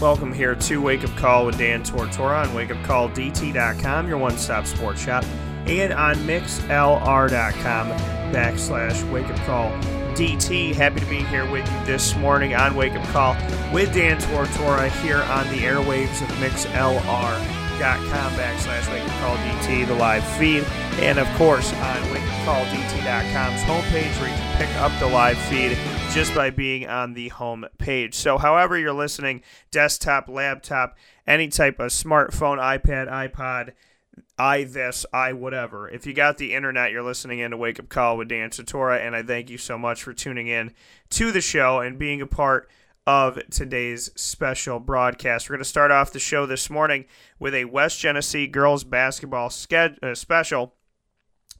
Welcome here to Wake Up Call with Dan Tortora on wakeupcalldt.com, your one stop sports shop, and on mixlr.com backslash wake up call DT. Happy to be here with you this morning on Wake Up Call with Dan Tortora here on the airwaves of mixlr.com backslash wake up call DT, the live feed, and of course on wakeupcalldt.com's homepage where you can pick up the live feed just by being on the home page. So, however, you're listening desktop, laptop, any type of smartphone, iPad, iPod, I this, I whatever. If you got the internet, you're listening in to Wake Up Call with Dan Tortora, and I thank you so much for tuning in to the show and being a part of today's special broadcast. We're going to start off the show this morning with a West Genesee girls basketball ske- uh, special.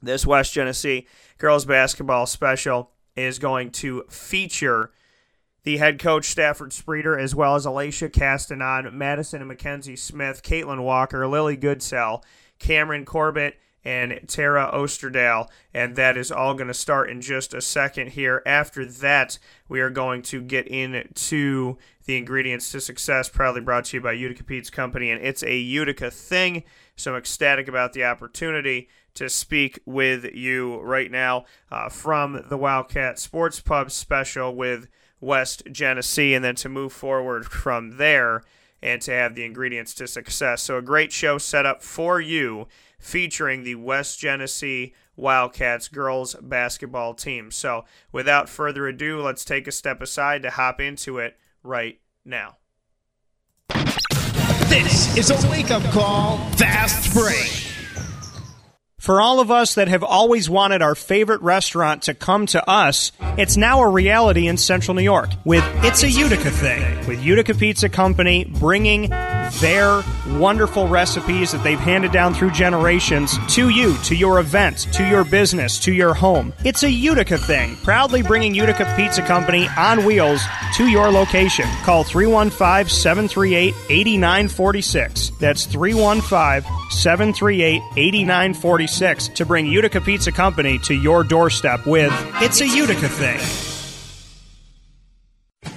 This West Genesee girls basketball special is going to feature the head coach Stafford Spreeder, as well as Alicia Castanon, Madison and Mackenzie Smith, Caitlin Walker, Lily Goodsell, Cameron Corbett, and Tara Osterdale. And that is all going to start in just a second here. After that, we are going to get into the ingredients to success, proudly brought to you by Utica Pizza Company. And it's a Utica thing. So I'm ecstatic about the opportunity to speak with you right now uh, from the Wildcat Sports Pub special with West Genesee, and then to move forward from there and to have the ingredients to success. So, a great show set up for you featuring the West Genesee Wildcats girls basketball team. So, without further ado, let's take a step aside to hop into it right now. This is a wake up call, fast break. For all of us that have always wanted our favorite restaurant to come to us, it's now a reality in Central New York with It's a Utica Thing, with Utica Pizza Company bringing their wonderful recipes that they've handed down through generations to you, to your event, to your business, to your home. It's a Utica Thing, proudly bringing Utica Pizza Company on wheels to your location. Call 315 738 8946. That's 315 738 8946 to bring Utica Pizza Company to your doorstep with It's a Utica Thing.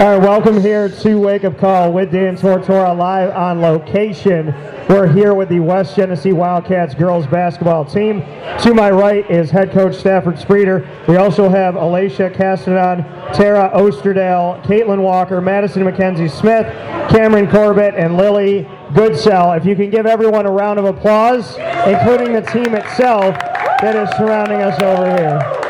All right, welcome here to Wake Up Call with Dan Tortora live on location. We're here with the West Genesee Wildcats girls basketball team. To my right is head coach Stafford Spreeder. We also have Alicia Castanon, Tara Osterdale, Caitlin Walker, Madison McKenzie Smith, Cameron Corbett, and Lily Goodsell. If you can give everyone a round of applause, including the team itself that is surrounding us over here.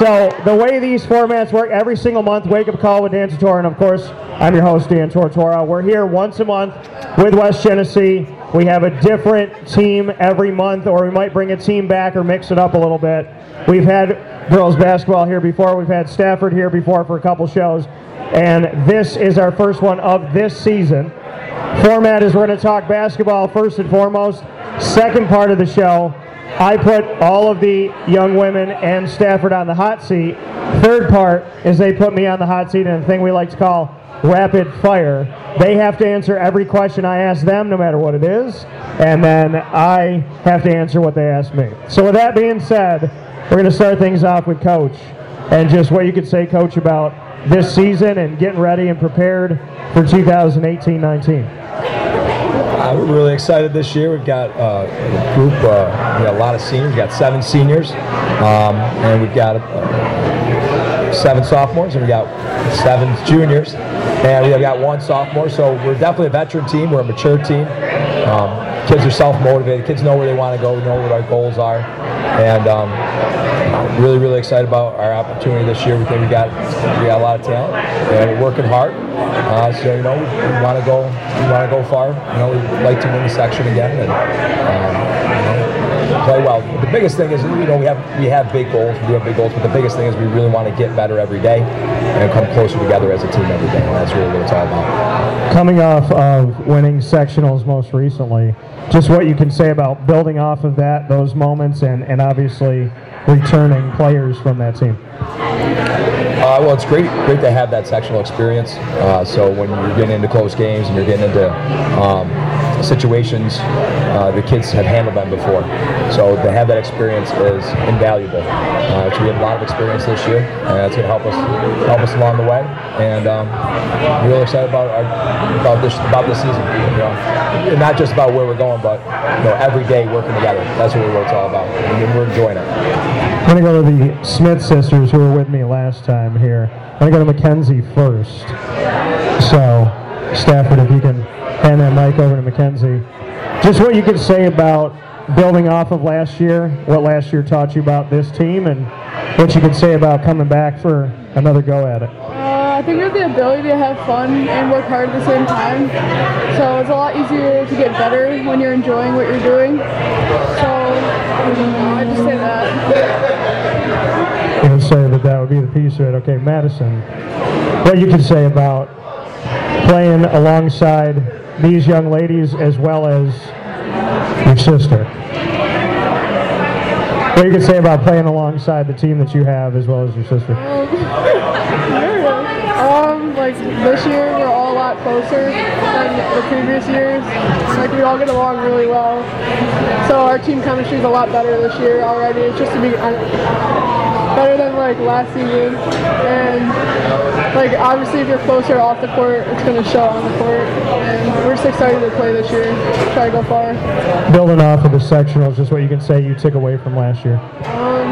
So the way these formats work, every single month, Wake Up Call with Dan Tortora, and of course, I'm your host, Dan Tortora. We're here once a month with West Genesee. We have a different team every month, or we might bring a team back or mix it up a little bit. We've had girls basketball here before. We've had Stafford here before for a couple shows, and this is our first one of this season. Format is we're going to talk basketball first and foremost. Second part of the show, I put all of the young women and Stafford on the hot seat. Third part is they put me on the hot seat in a thing we like to call rapid fire. They have to answer every question I ask them, no matter what it is, and then I have to answer what they ask me. So, with that being said, we're going to start things off with Coach and just what you could say, Coach, about this season and getting ready and prepared for 2018 19. Uh, we're really excited this year. We've got uh, a group, uh, we got a lot of seniors. We've got seven seniors, um, and we've got uh, seven sophomores, and we got seven juniors, and we've got one sophomore. So we're definitely a veteran team. We're a mature team. Um, kids are self-motivated. Kids know where they want to go, know what our goals are, and um, really, really excited about our opportunity this year. We think we got we got a lot of talent, and we're working hard. Uh, so you know, we want to go, we want to go far. You know, we'd like to win the section again, and um, you know, play well. The biggest thing is, you know, we have we have big goals. We have big goals, but the biggest thing is we really want to get better every day and come closer together as a team every day. And that's really what it's all about. Coming off of winning sectionals most recently, just what you can say about building off of that, those moments, and, and obviously returning players from that team. Uh, well, it's great, great to have that sectional experience. Uh, so when you're getting into close games and you're getting into um, situations, uh, the kids have handled them before. So to have that experience is invaluable. Uh, so we have a lot of experience this year, and it's going to help us help us along the way. And um, we're really excited about our, about this about this season. You know, not just about where we're going, but you know, every day working together. That's what it's all about, and we're enjoying it. I'm going to go to the Smith sisters who were with me last time here. I'm going to go to Mackenzie first. So, Stafford, if you can hand that mic over to Mackenzie. Just what you could say about building off of last year, what last year taught you about this team, and what you could say about coming back for another go at it. Uh, I think we have the ability to have fun and work hard at the same time. So it's a lot easier to get better when you're enjoying what you're doing. So I just say that. You would say that that would be the piece of it. Okay, Madison, what you could say about playing alongside these young ladies as well as your sister. What you can say about playing alongside the team that you have as well as your sister. Um, like this year we're all a lot closer than the previous years. Like we all get along really well. So our team chemistry is a lot better this year already. It's just to be uh, better than like last season. And like obviously if you're closer off the court, it's gonna show on the court. And we're just excited to play this year. Try to go far. Building off of the sectionals, just what you can say you took away from last year. Um,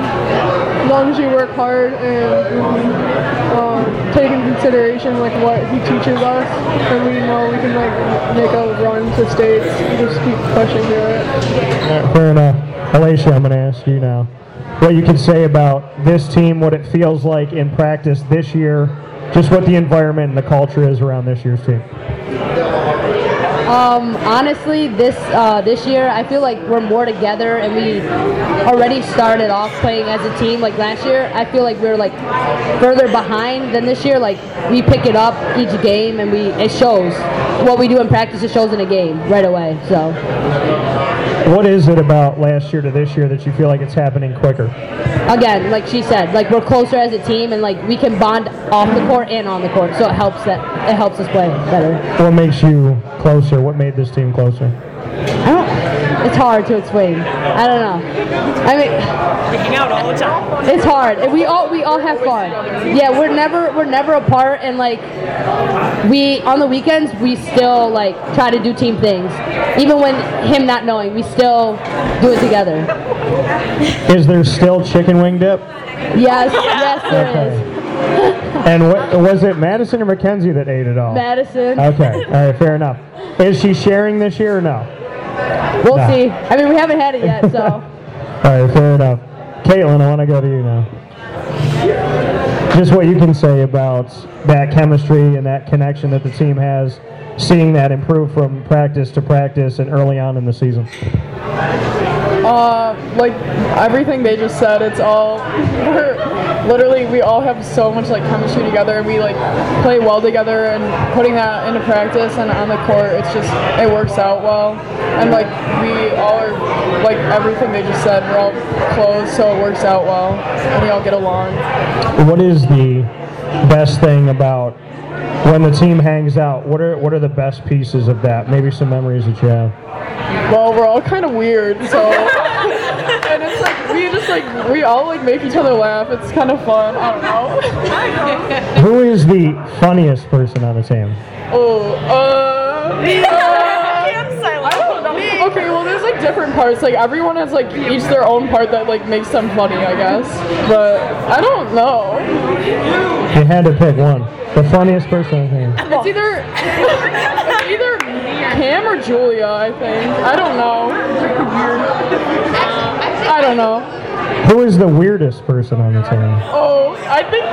as long as you work hard and um, take in consideration like what he teaches us, then we know we can like make a run to states. and Just keep pushing through it. Fair enough. Alicia, I'm going to ask you now. What you can say about this team, what it feels like in practice this year, just what the environment and the culture is around this year's team. Um, honestly, this uh, this year I feel like we're more together, and we already started off playing as a team. Like last year, I feel like we are like further behind than this year. Like we pick it up each game, and we it shows what we do in practice. It shows in a game right away. So What is it about last year to this year that you feel like it's happening quicker? again, like she said, like we're closer as a team, and like we can bond off the court and on the court. So it helps that it helps us play better. What makes you closer? What made this team closer? I don't. it's hard to explain. I don't know. I mean, We hang out all the time. it's hard. And We all we all have fun. Yeah, we're never we're never apart, and like we on the weekends we still like try to do team things, even when him not knowing, we still do it together. Is there still chicken wing dip? Yes, yes, there is. And wh- was it Madison or Mackenzie that ate it all? Madison. Okay, all right, fair enough. Is she sharing this year or no? We'll No. see. I mean, we haven't had it yet, so. All right, fair enough. Caitlin, I want to go to you now. Just what you can say about that chemistry and that connection that the team has, seeing that improve from practice to practice and early on in the season. Uh, like everything they just said, it's all we're literally we all have so much like chemistry together. And we like play well together, and putting that into practice and on the court, it's just it works out well. And like we all are like everything they just said, we're all close, so it works out well, and we all get along. What is the best thing about when the team hangs out? What are what are the best pieces of that? Maybe some memories that you have. Well, we're all kind of weird, so and it's like we just like we all like make each other laugh. It's kind of fun. I don't know. Who is the funniest person on the team? Oh, uh, I don't. Okay, well, there's like different parts. Like everyone has like each their own part that like makes them funny, I guess. But I don't know. You had to pick one. The funniest person on the team. It's either it's either Cam or Julia. I think. I don't know. I don't know. Who is the weirdest person on the team? Oh, I think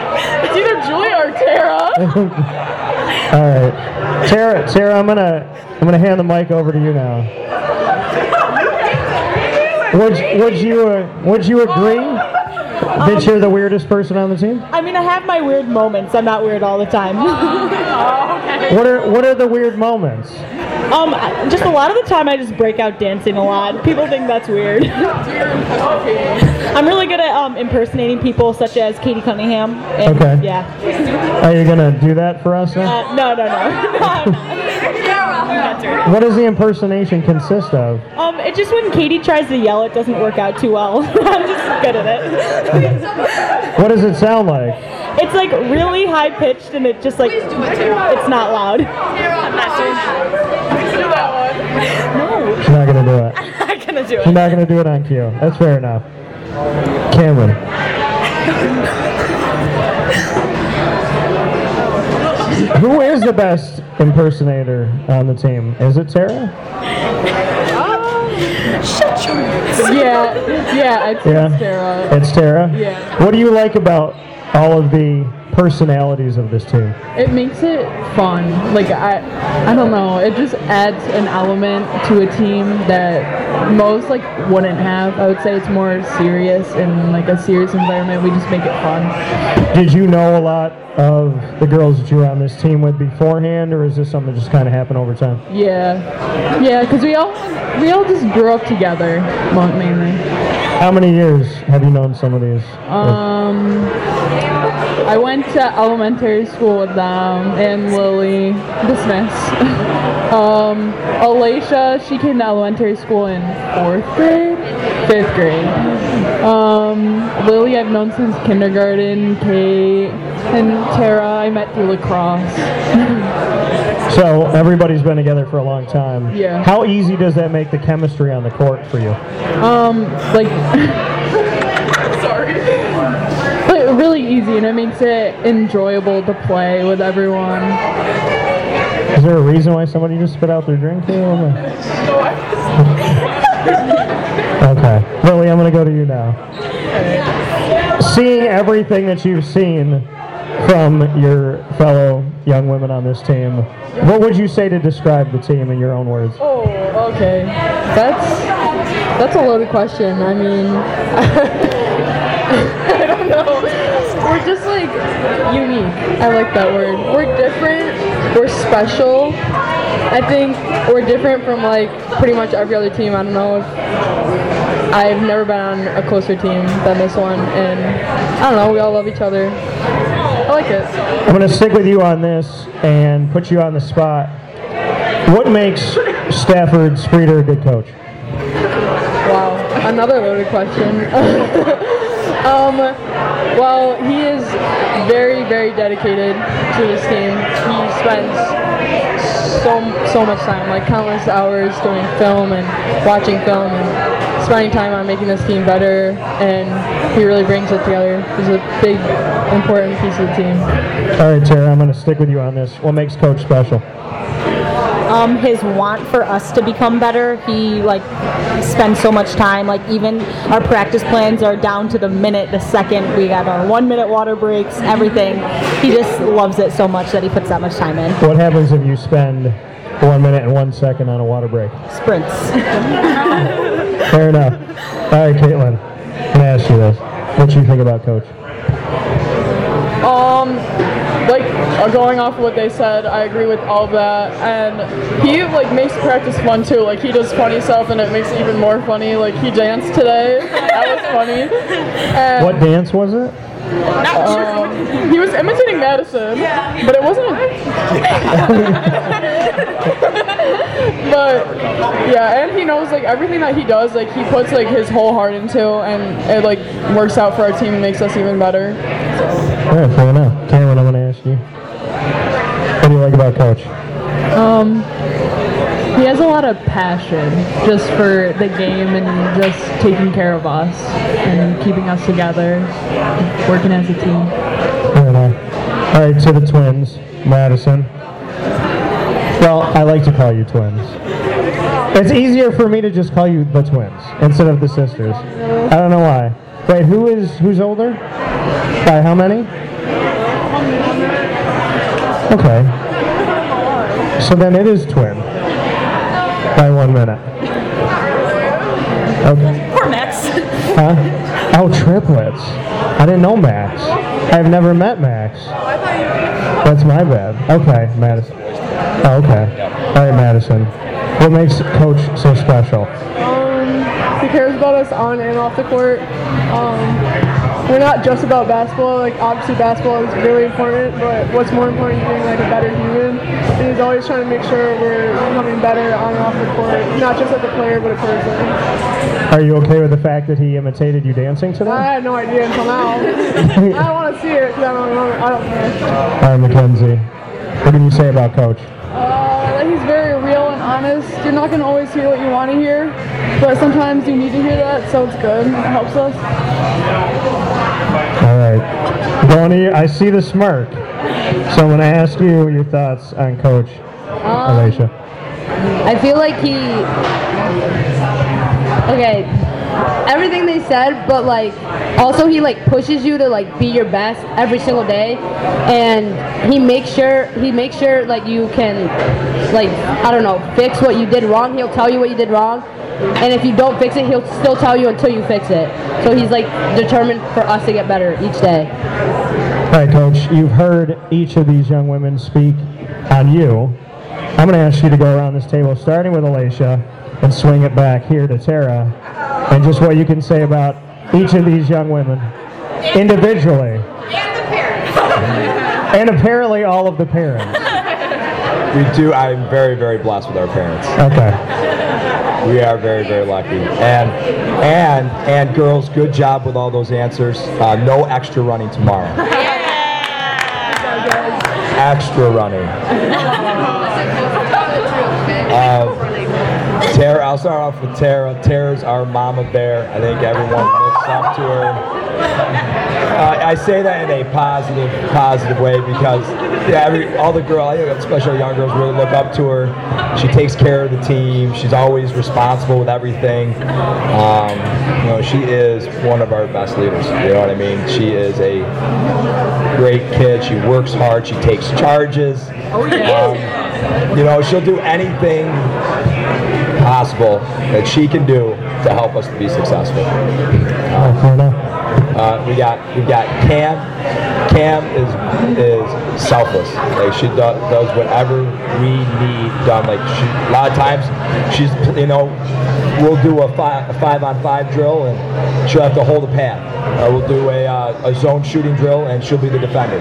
it's either Julia or Tara. All right, Tara. Tara, I'm gonna I'm gonna hand the mic over to you now. Would would you uh, would you agree that you're the weirdest person on the team? I mean, I have my weird moments. I'm not weird all the time. What are what are the weird moments? um, just a lot of the time, I just break out dancing a lot. People think that's weird. I'm really good at um, impersonating people, such as Katie Cunningham. And, Okay. Yeah. Are you gonna do that for us now? Uh, no, no, no. no I'm. What does the impersonation consist of? Um, it just when Katie tries to yell, it doesn't work out too well. I'm just good at it. What does it sound like? It's like really high pitched, and it just like it's not loud. No, She's not gonna do it. I'm not gonna do it. She's it. not gonna do it on cue. That's fair enough. Cameron. Who is the best impersonator on the team? Is it Tara? Uh, shut your own. Yeah, yeah, it's, Yeah. it's Tara. It's Tara? Yeah. What do you like about all of the personalities of this team? It makes it fun. Like I, I don't know. It just adds an element to a team that most like wouldn't have. I would say it's more serious in like a serious environment. We just make it fun. Did you know a lot of the girls that you were on this team with beforehand, or is this something that just kind of happened over time? Yeah, yeah. Because we all we all just grew up together mainly. How many years have you known some of these? Um, I went to elementary school with them and Lily Dismiss. um, Alicia, she came to elementary school in fourth grade, fifth grade. Um, Lily, I've known since kindergarten. Kate and Tara, I met through lacrosse. So everybody's been together for a long time. Yeah. How easy does that make the chemistry on the court for you? Um, like, really easy, and it makes it enjoyable to play with everyone. Is there a reason why somebody just spit out their drink? Okay. Lily, I'm going to go to you now. Seeing everything that you've seen from your fellow young women on this team, what would you say to describe the team in your own words? Oh, okay. That's that's a loaded question. I mean, I don't know. We're just like unique. I like that word. We're different. We're special. I think we're different from like pretty much every other team. I don't know if I've never been on a closer team than this one, and I don't know. We all love each other. I like it. I'm going to stick with you on this and put you on the spot. What makes Stafford Streeter a good coach? Wow, another loaded question. um, well, he is very, very dedicated to this team. He spends so so much time, like countless hours doing film and watching film and spending time on making this team better. And he really brings it together. He's a big, important piece of the team. All right, Tara, I'm going to stick with you on this. What makes Coach special? Um, his want for us to become better. He like spends so much time. Like even our practice plans are down to the minute, the second. We got our one minute water breaks, everything. He just loves it so much that he puts that much time in. What happens if you spend one minute and one second on a water break? Sprints. Fair enough. All right, Caitlin, let me ask you this. What do you think about Coach? Um, like uh, going off of what they said, I agree with all of that. And he like makes practice fun too. Like he does funny stuff, and it makes it even more funny. Like he danced today. That was funny. And, What dance was it? um, he was imitating Madison, but it wasn't. but yeah, and he knows like everything that he does. Like he puts like his whole heart into, and it like works out for our team and makes us even better. All right, fair enough. Cameron, I'm going to ask you. What do you like about Coach? Um, he has a lot of passion just for the game and just taking care of us and keeping us together, working as a team. Fair enough. All right, to the twins, Madison. Well, I like to call you twins. It's easier for me to just call you the twins instead of the sisters. I don't know why. Wait, who is who's older? By how many? Okay. So then it is twin. By one minute. Okay. Poor Max. Huh? Oh, triplets. I didn't know Max. I've never met Max. That's my bad. Okay, Madison. Oh, okay. All right, Madison. What makes Coach so special? He cares about us on and off the court. Um, we're not just about basketball. Like obviously basketball is really important, but what's more important is being like a better human. And he's always trying to make sure we're becoming better on and off the court, not just as a player but a person. Are you okay with the fact that he imitated you dancing today? I had no idea until now. I want to see it because I don't. I don't know. All right, Mackenzie. What can you say about Coach? Uh, he's very honest. You're not going to always hear what you want to hear, but sometimes you need to hear that, so it's good. It helps us. All right. Bonnie, I see the smirk. So I'm going to ask you your thoughts on Coach Um, Alicia. I feel like he. Okay, everything they said, but like also he like pushes you to like be your best every single day, and he makes sure he makes sure like you can like I don't know fix what you did wrong. He'll tell you what you did wrong, and if you don't fix it, he'll still tell you until you fix it. So he's like determined for us to get better each day. All right, Coach, you've heard each of these young women speak on you. I'm going to ask you to go around this table, starting with Alicia, and swing it back here to Tara, and just what you can say about each of these young women individually. And apparently all of the parents. We do. I'm very, very blessed with our parents. Okay. We are very, very lucky. And and and girls, good job with all those answers. Uh, no extra running tomorrow. Yeah. Extra running. Uh, Tara, I'll start off with Tara. Tara's our mama bear. I think everyone looks up to her. Uh, I say that in a positive, positive way because yeah, every all the girls, especially young girls, really look up to her. She takes care of the team. She's always responsible with everything. Um, you know, she is one of our best leaders. You know what I mean? She is a great kid. She works hard. She takes charges. Oh yeah, you know, she'll do anything possible that she can do to help us to be successful. Uh, we got we got Cam. Cam is is selfless. Like she do, does whatever we need done. Like she, a lot of times, she's you know we'll do a five, a five on five drill and she'll have to hold a pad. Uh, we'll do a, uh, a zone shooting drill and she'll be the defender.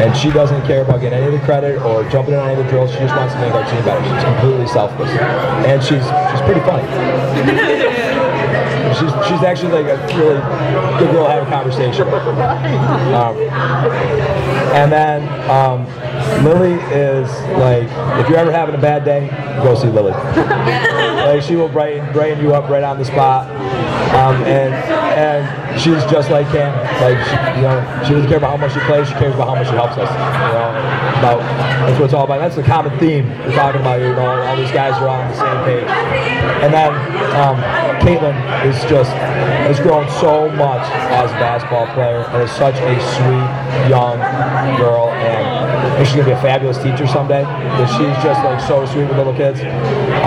And she doesn't care about getting any of the credit or jumping in on any of the drills. She just wants to make our team better. She's completely selfless, and she's she's pretty funny. she's she's actually like a really good girl to have a conversation. with. Um, and then um, Lily is like, if you're ever having a bad day, go see Lily. like she will brighten brighten you up right on the spot. Um, and and she's just like Cam. Like she, you know, she doesn't care about how much she plays. She cares about how much she helps us. You know, about that's what it's all about. That's the common theme we're talking about. You know, all these guys are on the same page. And then um, Caitlin is just has grown so much as a basketball player and is such a sweet young girl and think she's gonna be a fabulous teacher someday. But she's just like so sweet with little kids,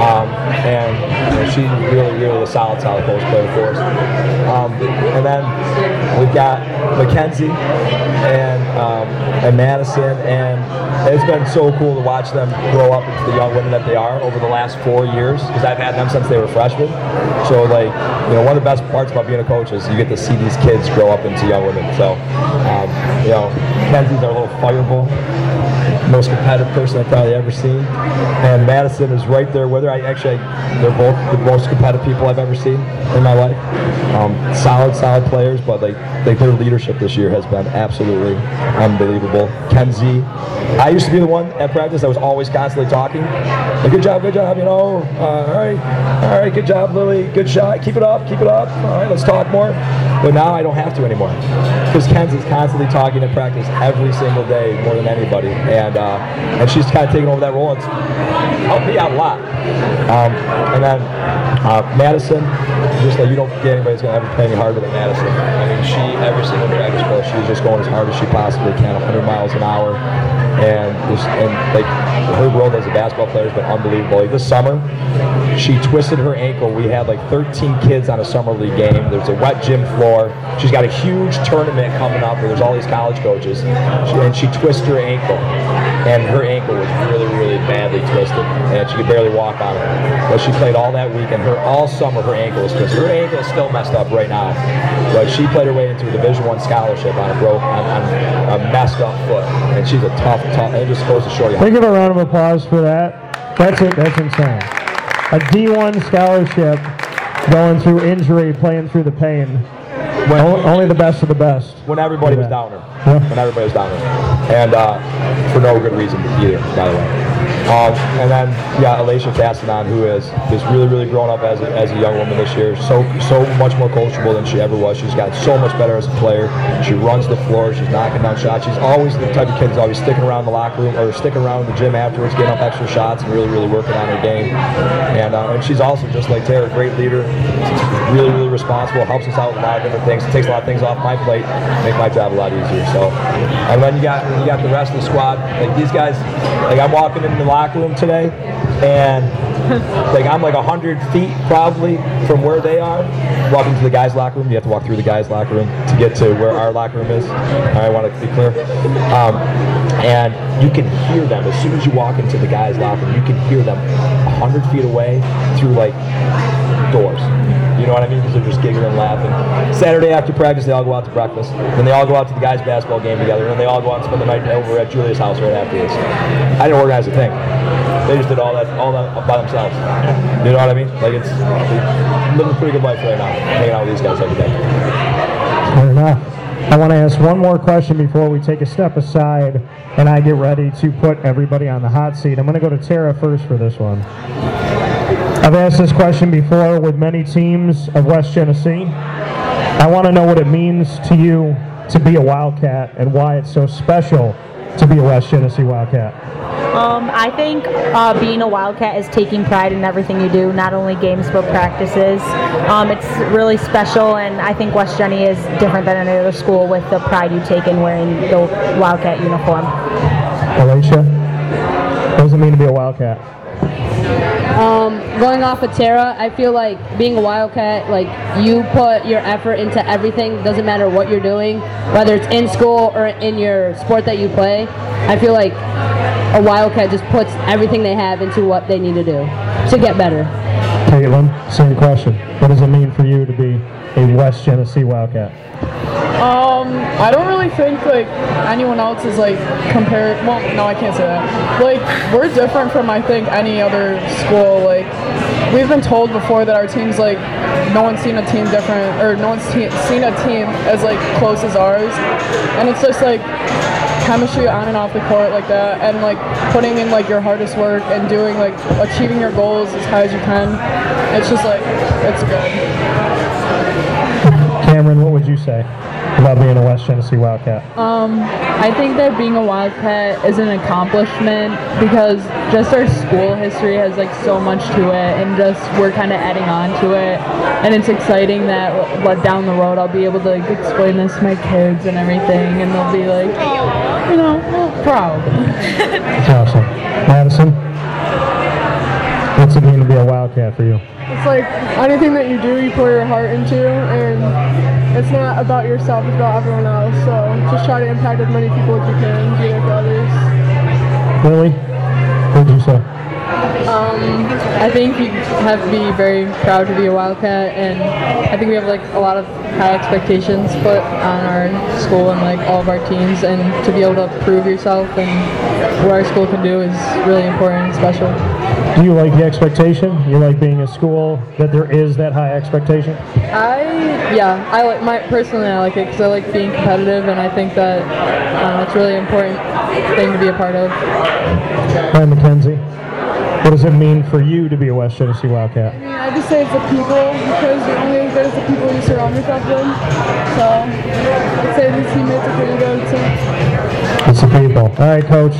um, and you know, she's really, really a solid, solid post player for us. Um, and then we've got Mackenzie and um, and Madison, and it's been so cool to watch them grow up into the young women that they are over the last four years because I've had them since they were freshmen. So like, you know, one of the best parts about being a coach is you get to see these kids grow up into young women. So, um, you know, Mackenzie's our little fireball most competitive person I've probably ever seen. And Madison is right there with her. I actually, they're both the most competitive people I've ever seen in my life. Um, solid, solid players, but like, like their leadership this year has been absolutely unbelievable. Kenzie, I used to be the one at practice that was always constantly talking. Like, good job, good job, you know. Uh, all right, all right, good job, Lily. Good shot. Keep it up, keep it up. All right, let's talk more. But now I don't have to anymore because Kenzie's constantly talking at practice every single day more than anybody, and uh, and she's kind of taken over that role. It's helped me out a lot. Um, and then uh, Madison, just like you don't get anybody that's gonna ever play any harder than Madison. I mean, she every single practice she's just going as hard as she possibly can, 100 miles an hour, and just and like her growth as a basketball player has been unbelievable. Like this summer, she twisted her ankle. We had like 13 kids on a summer league game. There's a wet gym floor. She's got a huge tournament coming up where there's all these college coaches, she, and she twisted her ankle, and her ankle was really, really badly twisted, and she could barely walk on it. But she played all that week, and her all summer her ankle was twisted. Her ankle is still messed up right now, but she played her way into a Division One scholarship on a broke, on, on a messed up foot, and she's a tough, tough. And it just goes to show you. They give a round of applause for that. That's it. That's insane. A D1 scholarship, going through injury, playing through the pain. Only, only the best of the best. when everybody was down her. When everybody was down her. And uh, for no good reason either, by the way. Um, and then got Alicia Castanon, who is is really, really grown up as a, as a young woman this year. So so much more coachable than she ever was. She's got so much better as a player. She runs the floor. She's knocking down shots. She's always the type of kid that's always sticking around the locker room or sticking around the gym afterwards, getting up extra shots and really, really working on her game. And uh, and she's also just like a great leader. Really, really responsible. Helps us out with a lot of different things. Takes a lot of things off my plate. Make my job a lot easier. So, and then you got you got the rest of the squad. Like these guys. Like I'm walking into the locker room today, and like I'm like hundred feet probably from where they are. Walking to the guys' locker room, you have to walk through the guys' locker room to get to where our locker room is. I want to be clear. Um, and you can hear them as soon as you walk into the guys' locker room. You can hear them hundred feet away through like doors. You know what I mean? Because they're just giggling and laughing. Saturday after practice, they all go out to breakfast. Then they all go out to the guys' basketball game together. And then they all go out and spend the night over at Julia's house right after this. I didn't organize a thing. They just did all that all that by themselves. You know what I mean? Like it's living a pretty good life right now, hanging out with these guys every day. Fair enough. I want to ask one more question before we take a step aside and I get ready to put everybody on the hot seat. I'm going to go to Tara first for this one. I've asked this question before with many teams of West Genesee. I want to know what it means to you to be a Wildcat and why it's so special to be a West Genesee Wildcat. Um, I think uh, being a Wildcat is taking pride in everything you do, not only games but practices. Um, it's really special, and I think West Jenny is different than any other school with the pride you take in wearing the Wildcat uniform. Alicia, what does it mean to be a Wildcat? Um, going off of Tara, I feel like being a Wildcat, like you put your effort into everything. Doesn't matter what you're doing, whether it's in school or in your sport that you play. I feel like a Wildcat just puts everything they have into what they need to do to get better. Caitlin, same question. What does it mean for you to be a West Genesee Wildcat? Um, I don't really think like anyone else is like compared. Well, no, I can't say that. Like we're different from I think any other school. Like we've been told before that our team's like no one's seen a team different or no one's te- seen a team as like close as ours, and it's just like chemistry on and off the court like that, and like putting in like your hardest work and doing like achieving your goals as high as you can. It's just like it's good. Cameron, what would you say about being a West Genesee Wildcat? Um, I think that being a Wildcat is an accomplishment because just our school history has like so much to it, and just we're kind of adding on to it, and it's exciting that like, down the road I'll be able to like, explain this to my kids and everything, and they'll be like, oh, you know, proud. That's awesome. Madison, what's it mean to be a Wildcat for you? It's like anything that you do, you pour your heart into, and it's not about yourself; it's about everyone else. So just try to impact as many people as you can, be there for others. Lily, what would you say? Um, I think you have to be very proud to be a Wildcat, and I think we have like a lot of high expectations put on our school and like all of our teams, and to be able to prove yourself and what our school can do is really important and special. Do you like the expectation? You like being a school that there is that high expectation? I yeah, I like my personally I like it because I like being competitive, and I think that um, it's really important thing to be a part of. Hi, Mackenzie. What does it mean for you to be a West Genesee Wildcat? I mean, I just say it's the people because you're only as good as the people you surround yourself with. So I'd say these teammates are pretty good too. It's the people. All right, Coach.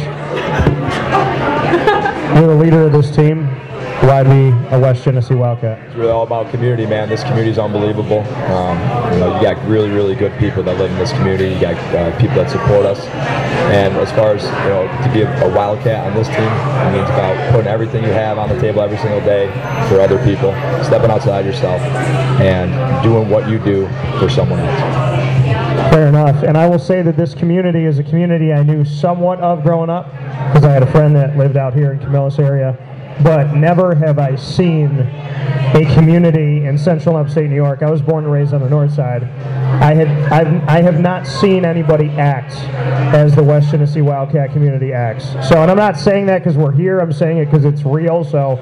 You're the leader of this team. Why be a West Genesee Wildcat? It's really all about community, man. This community is unbelievable. Um, you know, you got really, really good people that live in this community. You got uh, people that support us. And as far as you know, to be a, a wildcat on this team, it means about putting everything you have on the table every single day for other people, stepping outside yourself, and doing what you do for someone else. Fair enough. And I will say that this community is a community I knew somewhat of growing up because I had a friend that lived out here in Camillus area. But never have I seen a community in central upstate New York. I was born and raised on the north side. I had I've, I have not seen anybody act as the West Genesee Wildcat community acts. So, and I'm not saying that because we're here. I'm saying it because it's real. So,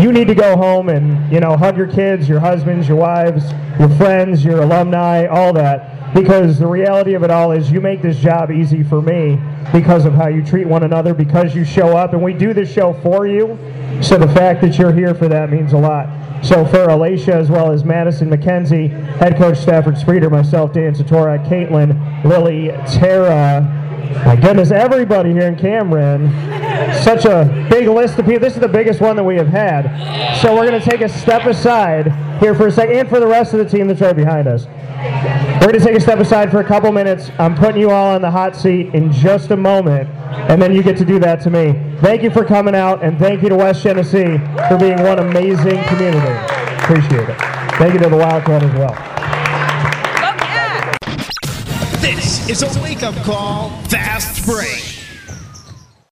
you need to go home and you know hug your kids, your husbands, your wives, your friends, your alumni, all that because the reality of it all is you make this job easy for me because of how you treat one another, because you show up, and we do this show for you. So the fact that you're here for that means a lot. So for Alicia as well as Madison McKenzie, head coach Stafford Spreeder, myself, Dan Tortora, Caitlin, Lily, Tara, my goodness, everybody here in Cameron. Such a big list of people. This is the biggest one that we have had. So we're going to take a step aside here for a second, and for the rest of the team that's right behind us. We're going to take a step aside for a couple minutes. I'm putting you all on the hot seat in just a moment, and then you get to do that to me. Thank you for coming out, and thank you to West Genesee for being one amazing community. Appreciate it. Thank you to the Wildcat as well. This is a wake up call, fast break.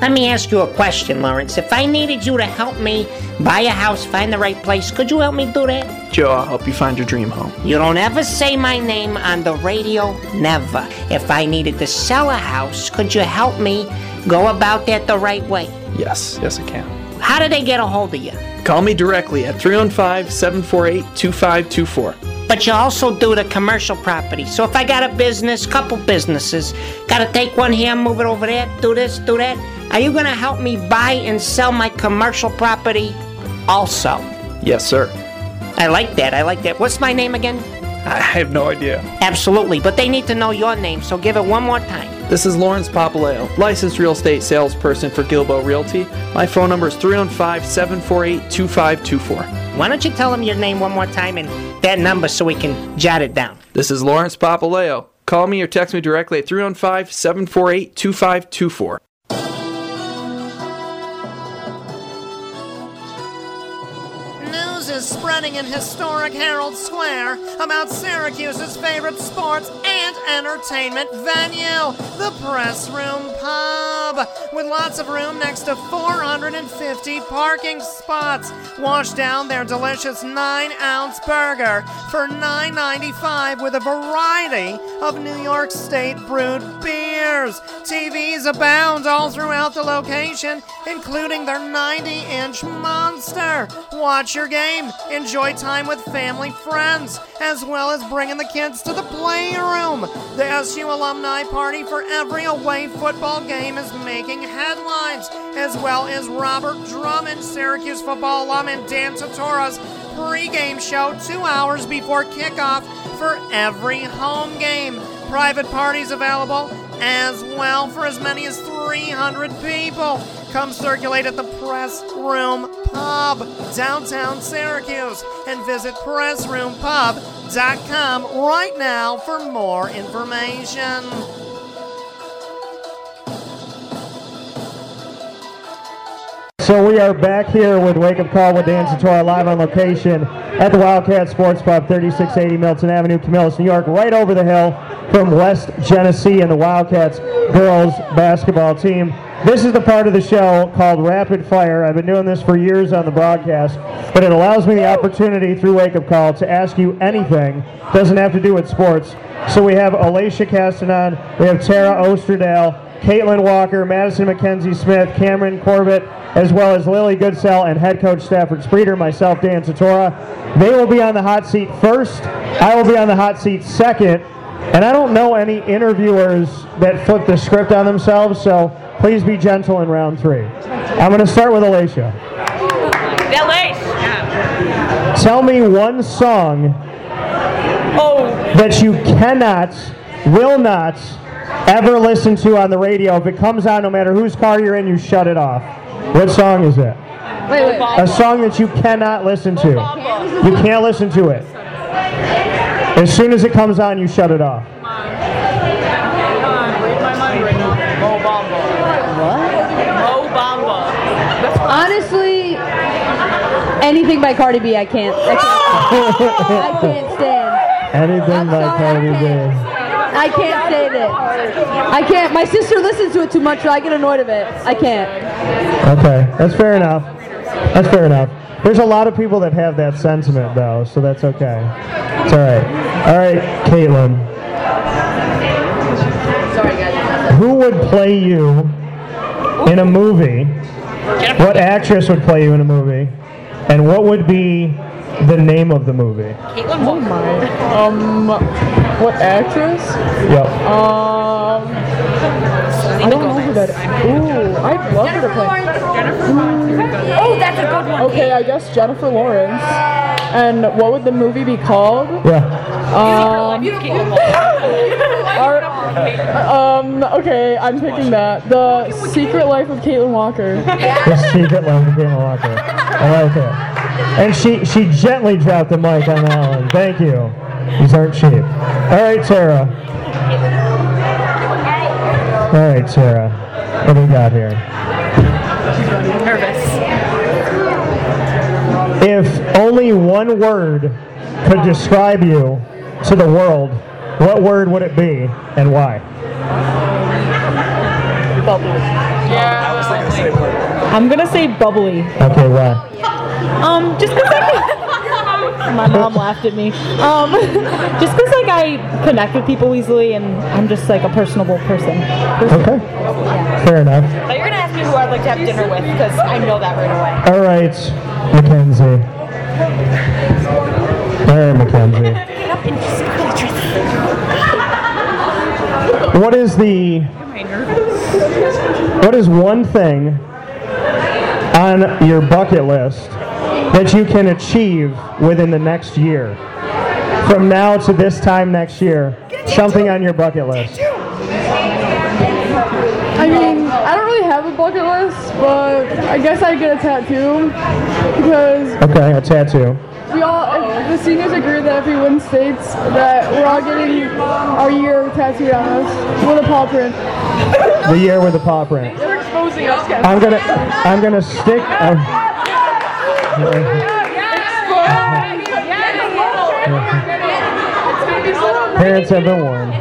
Let me ask you a question, Lawrence. If I needed you to help me buy a house, find the right place, could you help me do that? Joe, I'll help you find your dream home. You don't ever say my name on the radio, never. If I needed to sell a house, could you help me go about that the right way? Yes, yes, I can. How do they get a hold of you? Call me directly at 315 748 2524. But you also do the commercial property. So if I got a business, couple businesses, gotta take one here, move it over there, do this, do that. Are you gonna help me buy and sell my commercial property also? Yes, sir. I like that. I like that. What's my name again? I have no idea. Absolutely, but they need to know your name, so give it one more time. This is Lawrence Papaleo, licensed real estate salesperson for Gilbo Realty. My phone number is 315 748 2524. Why don't you tell them your name one more time and that number so we can jot it down? This is Lawrence Papaleo. Call me or text me directly at 315 748 2524. Is spreading in historic Herald Square about Syracuse's favorite sports and entertainment venue, the Press Room Pub, with lots of room next to 450 parking spots. Wash down their delicious 9-ounce burger for $9.95 with a variety of New York State brewed beers. TVs abound all throughout the location, including their 90-inch monster. Watch your game, enjoy time with family friends, as well as bringing the kids to the playroom. The SU Alumni Party for every away football game is making headlines, as well as Robert Drummond, Syracuse football alum, and Dan Tortora's pregame show two hours before kickoff for every home game. Private parties available as well for as many as 300 people. Come circulate at the Press Room Pub, downtown Syracuse, and visit PressRoomPub.com right now for more information. So we are back here with Wake Up Call with Dan Tortora live on location at the Wildcat Sports Pub, 3680 Milton Avenue, Camillus, New York, right over the hill from West Genesee and the Wildcats girls basketball team. This is the part of the show called Rapid Fire. I've been doing this for years on the broadcast, but it allows me the opportunity through Wake Up Call to ask you anything. Doesn't have to do with sports. So we have Alicia Castanon, we have Tara Osterdale, Caitlin Walker, Madison McKenzie Smith, Cameron Corbett, as well as Lily Goodsell and head coach Stafford Spreeder, myself, Dan Tortora. They will be on the hot seat first. I will be on the hot seat second. And I don't know any interviewers that flip the script on themselves, so please be gentle in round three. I'm going to start with Alicia. Tell me one song oh. that you cannot, will not ever listen to on the radio. If it comes on, no matter whose car you're in, you shut it off. What song is it? Wait, wait. A song that you cannot listen to. You can't listen to it. As soon as it comes on, you shut it off. Honestly, anything by Cardi B, I can't. I can't, I can't stand. Anything by Cardi B. I can't stand it. I can't. My sister listens to it too much, so I get annoyed of it. I can't. Okay, that's fair enough. That's fair enough. There's a lot of people that have that sentiment, though, so that's okay. It's all right. All right, Caitlin. Sorry, guys. Who would play you in a movie? What actress would play you in a movie? And what would be the name of the movie? Oh my. Um, what actress? Yep. Um, I don't know who that is. Ooh, I'd love her to play. Jennifer. Oh, that's a good one. Okay, I guess Jennifer Lawrence. And what would the movie be called? Yeah. Um, our- um, okay, I'm picking that. The Secret Life of Caitlin Walker. The Secret Life of Caitlin Walker. I like it. And she, she gently dropped the mic on that one. Thank you. These aren't cheap. All right, Tara. All right, Tara. What do we got here? She's nervous. If only one word could describe you to the world, what word would it be and why? Bubbly. Yeah, I was like the same word. I'm gonna say bubbly. Okay, why? Um, just because I. My mom laughed at me. Um, just because like I connect with people easily, and I'm just like a personable person. Okay. Fair enough. But you're gonna ask me who I'd like to have dinner with because I know that right away. All right, Mackenzie. All right, Mackenzie. What is the what is one thing on your bucket list that you can achieve within the next year? From now to this time next year, something on your bucket list. I mean, I don't really have a bucket list, but I guess I'd get a tattoo because Okay, a tattoo. we all, the seniors agree that if we win states, that we're all getting our year tattooed on us with a paw print. The year with a paw print. They're exposing us, guys. I'm gonna I'm gonna stick. Parents have been warned.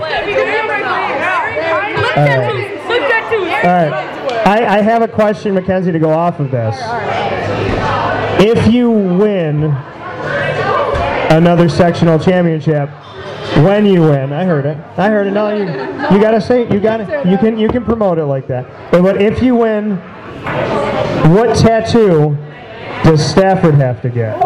All right. I, I have a question, Mackenzie, to go off of this. If you win another sectional championship, when you win, I heard it. I heard it. No, you, you gotta say. You gotta. You can. You can promote it like that. But, but if you win, what tattoo does Stafford have to get?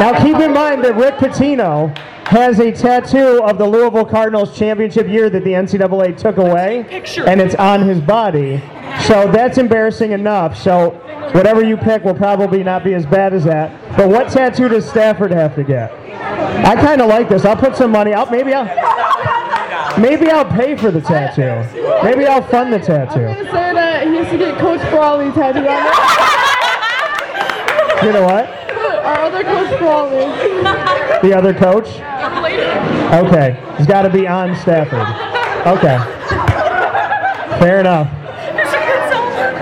Now keep in mind that Rick Pitino has a tattoo of the Louisville Cardinals championship year that the NCAA took away, and it's on his body. So that's embarrassing enough. So whatever you pick will probably not be as bad as that. But what tattoo does Stafford have to get? I kind of like this. I'll put some money. I'll maybe I'll maybe I'll pay for the tattoo. Maybe I'll fund the I'm tattoo. gonna say that he has to get Coach Brawley tattooed on it. You know what? Our other Coach Brawley. The other coach? Okay. He's got to be on Stafford. Okay. Fair enough.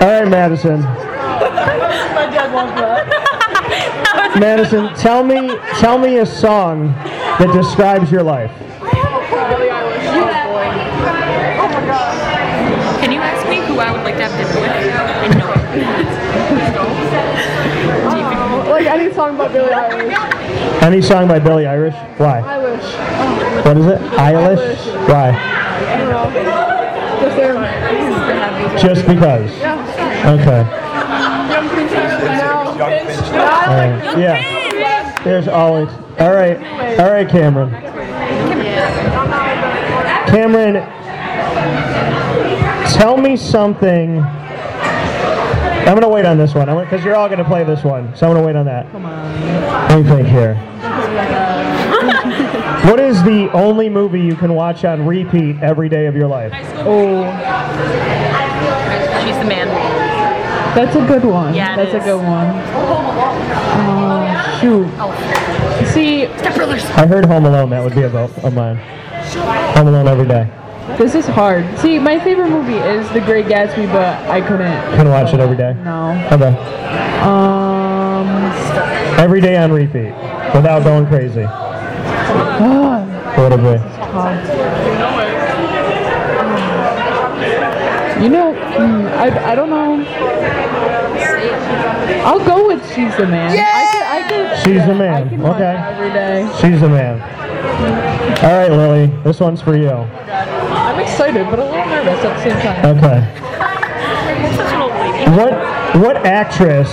All right, Madison. My dad that. Madison, tell me, tell me a song that describes your life. Can you ask me who I would like to have dinner with? I know Uh, Oh, like any song by Billie Eilish. Any song by Billie Irish? Why? Eilish. What is it? Eilish? Why? I don't know. Just. Just because. Yeah. Okay. Young princess. Now. All right. Yeah. There's always. All right. All right, Cameron. Cameron, tell me something. I'm gonna wait on this one. because you're all gonna play this one, so I'm gonna wait on that. Come on. Let me think here. what is the only movie you can watch on repeat every day of your life? Oh, She's the man. that's a good one. Yeah, that's is. a good one. Uh, shoot. See, I heard Home Alone. That would be a vote of mine. Home Alone every day. This is hard. See, my favorite movie is The Great Gatsby, but I couldn't. Can watch it every day. No. Okay. Um. Every day on repeat, without going crazy. What would it be? You know, mm, I, I don't know. I'll go with She's the Man. I could, I could, She's yeah, the I man. Okay. Every day. She's the man. All right, Lily. This one's for you. I'm excited, but a little nervous at the same time. Okay. What what actress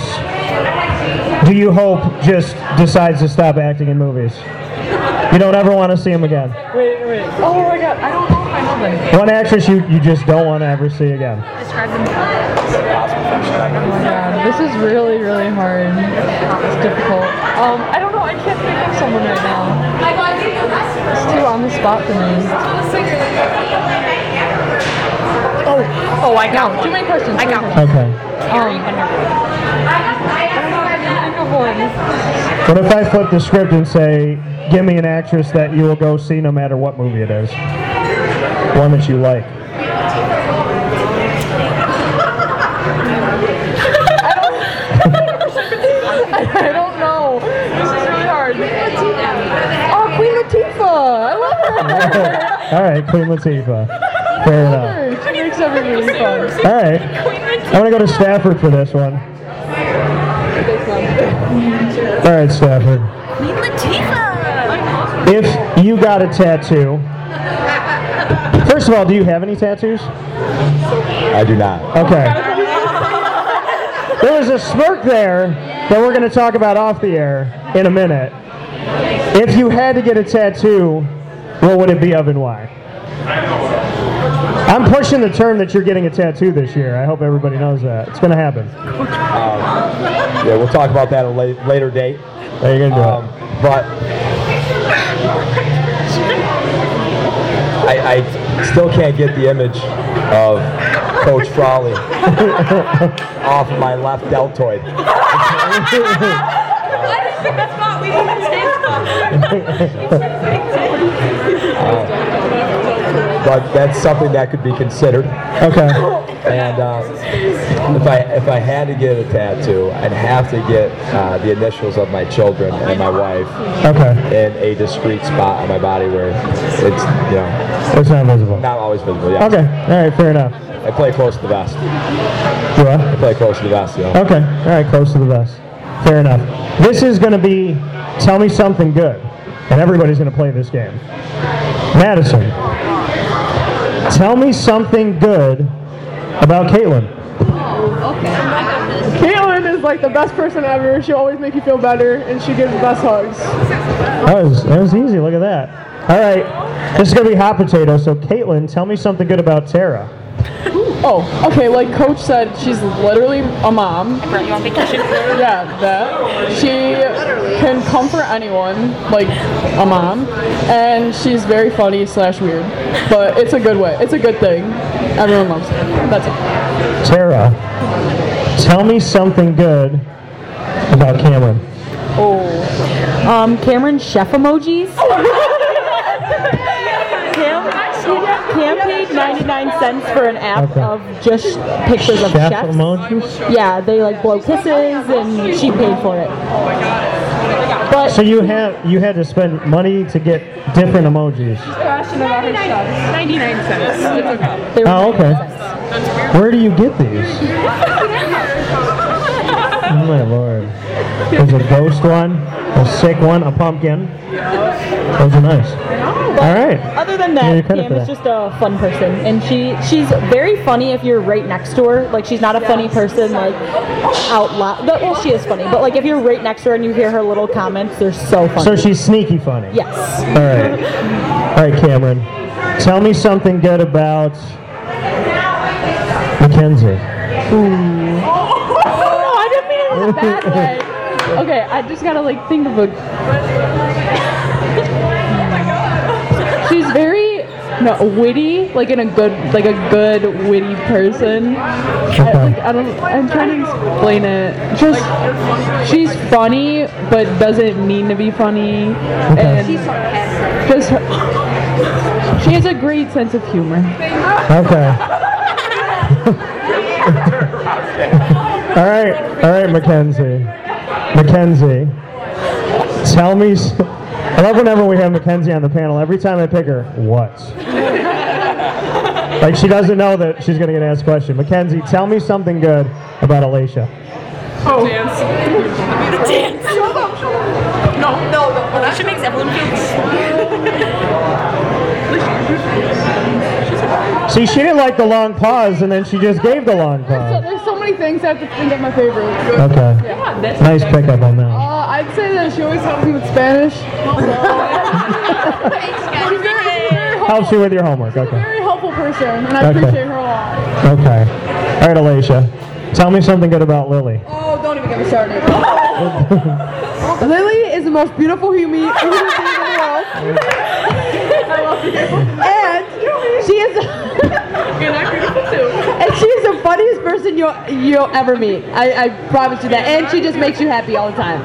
do you hope just decides to stop acting in movies? You don't ever want to see them again. Wait, wait. Wait. Oh my god, I don't know if I know them. One actress you, you just don't want to ever see again. Describe them. Oh my god, this is really, really hard. It's difficult. Um, I don't know. I can't think of someone right now. It's too on the spot for me. Oh, oh, I got one. Too many questions. I got Okay. Um, I don't know. I can't think of one. What if I flip the script and say, give me an actress that you will go see no matter what movie it is? One that you like. All right, Queen Latifah. Fair enough. She makes everything fun. All right. I'm going to go to Stafford for this one. All right, Stafford. Queen Latifah. If you got a tattoo, first of all, do you have any tattoos? I do not. Okay. There was a smirk there that we're going to talk about off the air in a minute. If you had to get a tattoo, what would it be of and why? I'm pushing the term that you're getting a tattoo this year. I hope everybody knows that. It's going to happen. Um, yeah, we'll talk about that at a late, later date. There you're going to do um, But I, I still can't get the image of Coach Frawley off my left deltoid. Uh, but that's something that could be considered. Okay. And uh, if I if I had to get a tattoo, I'd have to get uh, the initials of my children and my wife Okay. in a discreet spot on my body where it's you know It's not visible. not always visible. Yeah. Okay. All right. Fair enough. I play close to the vest. Do what? I play close to the vest. You know. Okay. All right. Close to the vest. Fair enough. This is going to be tell me something good, and everybody's going to play this game. Madison, tell me something good about Caitlin. Caitlin is like the best person ever. She always makes you feel better, and she gives the best hugs. That was that was easy. Look at that. All right. This is going to be hot potato. So Caitlin, tell me something good about Tara. Oh, okay. Like Coach said, she's literally a mom. Brought you on vacation. Yeah, that. She can comfort anyone, like a mom, and she's very funny slash weird. But it's a good way. It's a good thing. Everyone loves her. That's it. Tara, tell me something good about Cameron. Oh. Um, Cameron chef emojis. Cam, Cam paid 99 cents for an app Okay. of just pictures of Chef chefs. emojis? Yeah, they like blow kisses and she paid for it. But So you have you had to spend money to get different emojis. Passionate about 99 cents. Okay. Oh, okay. Where do you get these? Oh my lord. There's a ghost one, a sick one, a pumpkin. Those are nice. All right. Other than that, credit Cam for is that. just a fun person, and she she's very funny if you're right next to her. Like she's not a funny person like out loud. but- Well, she is funny, but like if you're right next to her and you hear her little comments, they're so funny. So she's sneaky funny. yes. All right. All right, Cameron. Tell me something good about Mackenzie. Oh, I didn't mean it in a bad way. Okay, I just gotta like think of a. She's very no witty, like in a good, like a good witty person. I, like, I don't. I'm trying to explain it. Just she's funny, but doesn't mean to be funny, Okay. and just her, she has a great sense of humor. Okay. all right, all right, Mackenzie. Mackenzie, tell me. S- I love whenever we have Mackenzie on the panel. Every time I pick her, what? Like she doesn't know that she's going to get asked a question. Mackenzie, tell me something good about Alicia. Oh. Dance. Dance. No, no, no. Alicia makes everyone See, she didn't like the long pause, and then she just gave the long pause. there's so many things I have to think of my favorite. Okay. Yeah, that's Nice pickup on that. Oh, I'd say that she always helps me with Spanish. She's very, very, Helps you with your homework. Okay. very helpful person, and I Okay. appreciate her a lot. Okay. All right, Alicia. Tell me something good about Lily. Oh, don't even get me started. Lily is the most beautiful human, human being in the world. I love you. And she is. and she is the funniest person you'll you'll ever meet. I, I promise you that. And she just makes you happy all the time.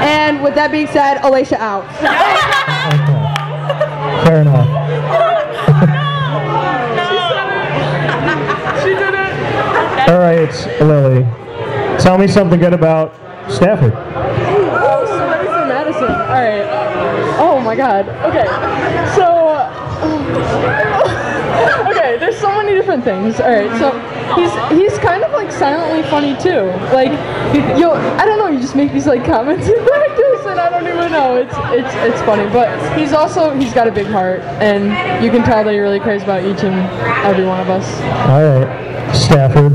And with that being said, Alicia out. Fair enough. She did. All right, Lily. Tell me something good about Stafford. Oh, so ready for Madison. All right. Oh my god. Okay. So. okay, there's so many different things. All right, so he's he's kind of like silently funny too. Like, yo, I don't know. You just make these like comments in practice, and I don't even know. It's it's it's funny, but he's also he's got a big heart, and you can tell that he really cares about each and every one of us. All right, Stafford,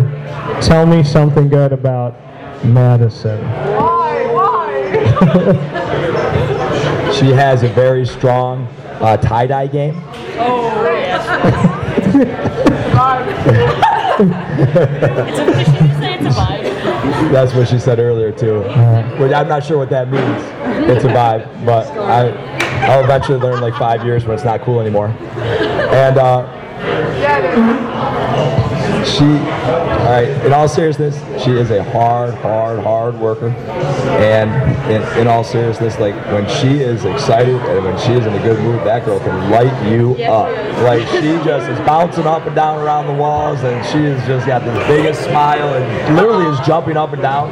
tell me something good about Madison. Why? Why? She has a very strong uh, tie-dye game. Oh That's what she said earlier too. Which I'm not sure what that means. It's a vibe, but I, I'll eventually learn like five years when it's not cool anymore. And uh, she, all right, in all seriousness, she is a hard, hard, hard worker. And in, in all seriousness, like when she is excited and when she is in a good mood, that girl can light you up. Like she just is bouncing up and down around the walls, and she has just got the biggest smile and literally is jumping up and down.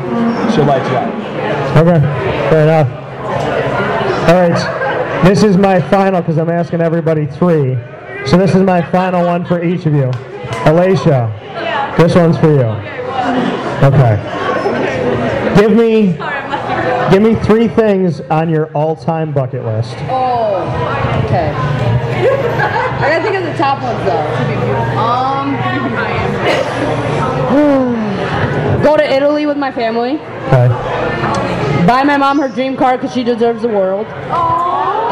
She'll light you up. Okay, fair enough. All right, this is my final because I'm asking everybody three. So this is my final one for each of you. Alicia, this one's for you. Okay. Give me, give me three things on your all-time bucket list. Oh, okay. I gotta think of the top ones though. Um, go to Italy with my family. Okay. Buy my mom her dream car because she deserves the world.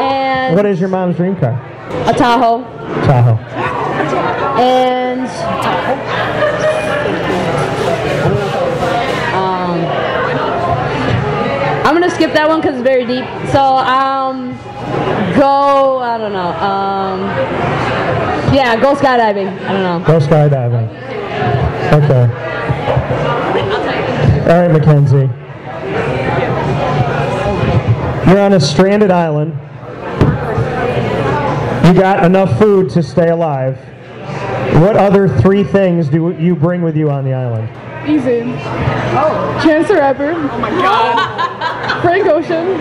And What is your mom's dream car? A Tahoe. Tahoe. And um, I'm gonna skip that one because it's very deep. So um, go. I don't know. Um, yeah, go skydiving. I don't know. Go skydiving. Okay. All right, Mackenzie. You're on a stranded island. You got enough food to stay alive. What other three things do you bring with you on the island? Easy. Oh. Chance the Rapper. Oh my god. Frank Ocean.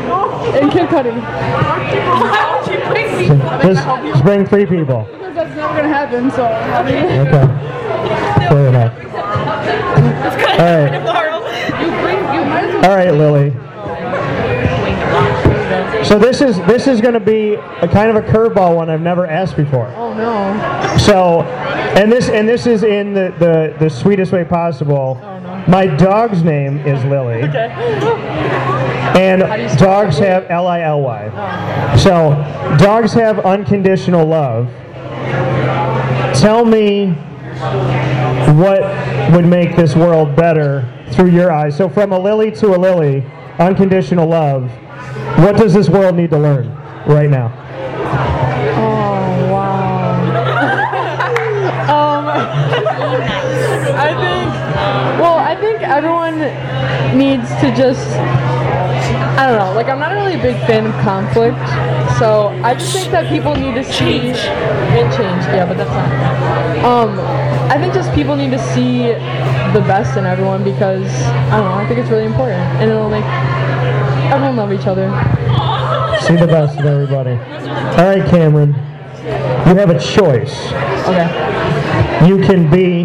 And Kid Cudi. Why would you bring me? Just, just bring three people. Because that's never gonna happen, so. I Okay. Fair enough. All right. You bring, you might as well. All right, Lily. So this is this is going to be a kind of a curveball one I've never asked before. Oh no. So, and this and this is in the the, the sweetest way possible. Oh, no. My dog's name is Lily, Okay. and dogs have L I L Y. So, dogs have unconditional love. Tell me what would make this world better through your eyes. So, from a Lily to a Lily, unconditional love. What does this world need to learn right now? Oh wow. um, I think. Well, I think everyone needs to just. I don't know. Like, I'm not really a big fan of conflict, so I just think that people need to see and change. Yeah, but that's not. Um, I think just people need to see the best in everyone because I don't know. I think it's really important, and it'll make everyone love each other. See the best of everybody. All right, Cameron. You have a choice. Okay. You can be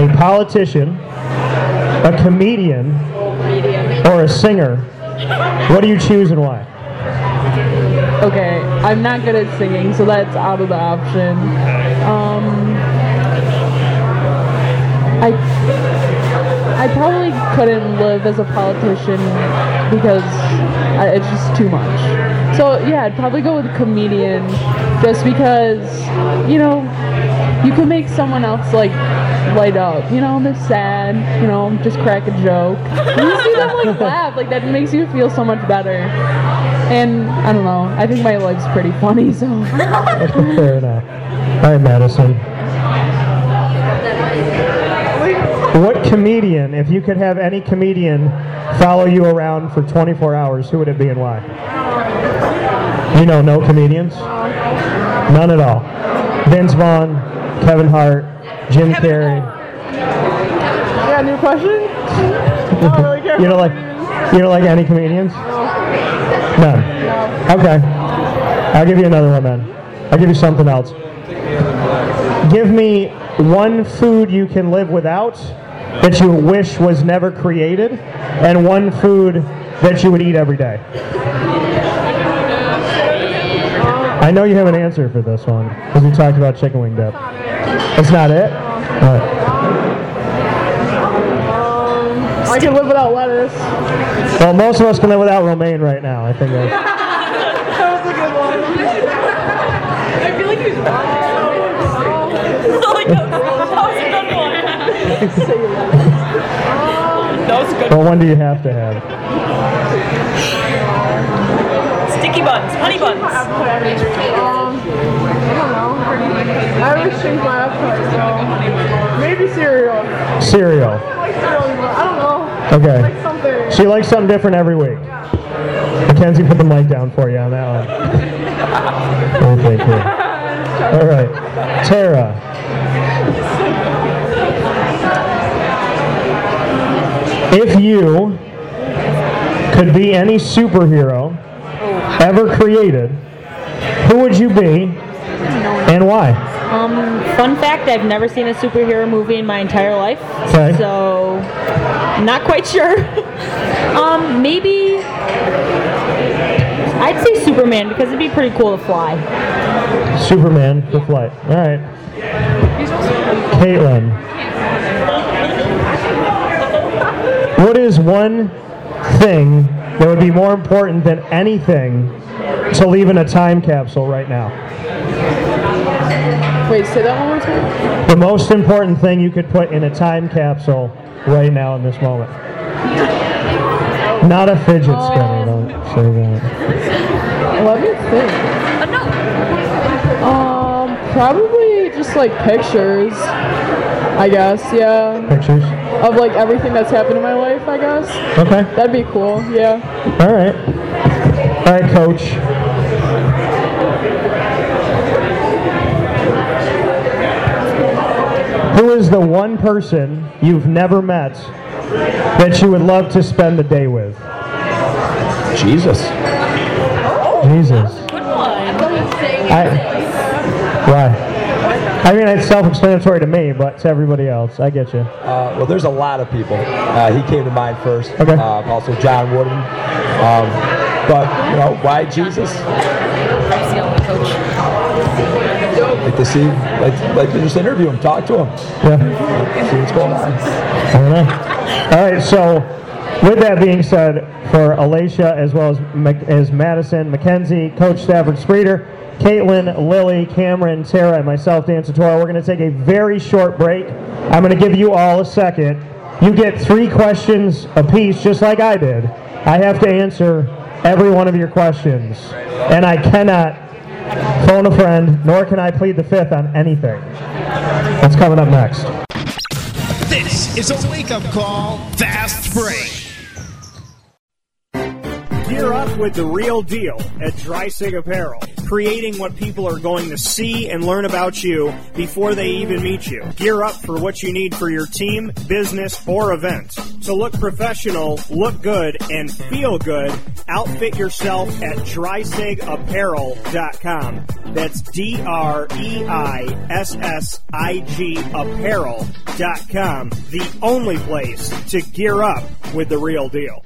a politician, a comedian, or a singer. What do you choose and why? Okay, I'm not good at singing, so that's out of the option. Um, I I probably couldn't live as a politician because I, it's just too much. So yeah, I'd probably go with comedian, just because you know you can make someone else like light up. You know, they're sad. You know, just crack a joke. You see them like laugh, like that makes you feel so much better. And I don't know. I think my life's pretty funny, so. Fair enough. All right, Madison. What comedian, if you could have any comedian follow you around for 24 hours, who would it be and why? You know, no comedians? None at all. Vince Vaughn, Kevin Hart, Jim Carrey. Yeah, new question? I don't really care You don't like you don't like any comedians? None. Okay. I'll give you another one then. I'll give you something else. Give me one food you can live without that you wish was never created, and one food that you would eat every day. I know you have an answer for this one because we talked about chicken wing dip. That's not it. All right. Um, I can live without lettuce. Well, most of us can live without romaine right now. I think. That's, that was a good one. I feel like he was like, That was good. well, one do you have to have? Sticky buns, honey buns. Um, I don't know. I always change my appetite, so maybe cereal. Cereal. I like cereal, I don't know. Okay. Like something. She likes something different every week. Mackenzie put the mic down for you on that one. Oh, thank you. All right. Tara. If you could be any superhero ever created, who would you be and why? Um, fun fact: I've never seen a superhero movie in my entire life, Okay. so not quite sure. um, maybe I'd say Superman because it'd be pretty cool to fly. Superman for flight. All right. Caitlin. What is one thing that would be more important than anything to leave in a time capsule right now? Wait, say that one more time. The most important thing you could put in a time capsule right now in this moment. Not a fidget spinner, don't say that. Let me think. Um, probably just like pictures. I guess, yeah. Pictures? Of like everything that's happened in my life, I guess. Okay. That'd be cool, yeah. All right. All right, coach. Who is the one person you've never met that you would love to spend the day with? Jesus. Jesus. Good one. I, why? I mean, it's self-explanatory to me, but to everybody else, I get you. Uh, well, there's a lot of people. Uh, he came to mind first. Okay. Um, also, John Wooden. Um, but you know, why Jesus? That's the only coach. Like to see, like, like to just interview him, talk to him, Yeah. see what's going on. I don't know. All right, so with that being said, for Alicia as well as, as Madison, Mackenzie, Coach Stafford Spreeder, Caitlin, Lily, Cameron, Tara, and myself, Dan Tortora, we're going to take a very short break. I'm going to give you all a second. You get three questions apiece, just like I did. I have to answer every one of your questions, and I cannot phone a friend, nor can I plead the fifth on anything. That's coming up next. This is a wake up call, fast break. Gear up with the real deal at Dreissig Apparel, creating what people are going to see and learn about you before they even meet you. Gear up for what you need for your team, business, or event. To look professional, look good, and feel good, outfit yourself at dreissigapparel.com. That's D R E I S S I G apparel.com. The only place to gear up with the real deal.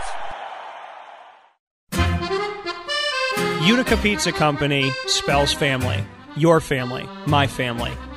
Utica Pizza Company spells family. Your family, my family,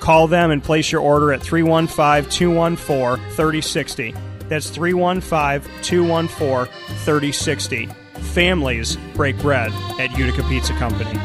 Call them and place your order at 315 214 3060. That's 315 214 3060. Families break bread at Utica Pizza Company.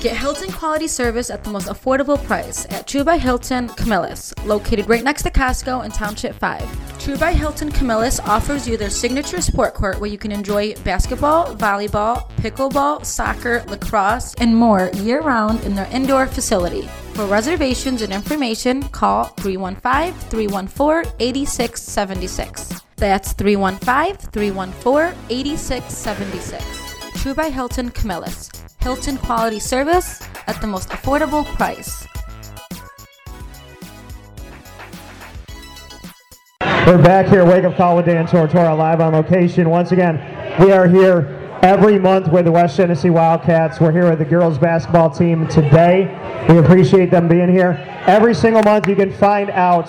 Get Hilton quality service at the most affordable price at True by Hilton Camillus, located right next to Costco in Township 5. True by Hilton Camillus offers you their signature sport court where you can enjoy basketball, volleyball, pickleball, soccer, lacrosse, and more year round in their indoor facility. For reservations and information, call 315 314 8676. That's 315 314 8676. True by Hilton Camillus. Hilton quality service at the most affordable price. We're back here, Wake Up Call with Dan Tortora, live on location. Once again, we are here every month with the West Genesee Wildcats. We're here with the girls basketball team today. We appreciate them being here. Every single month, you can find out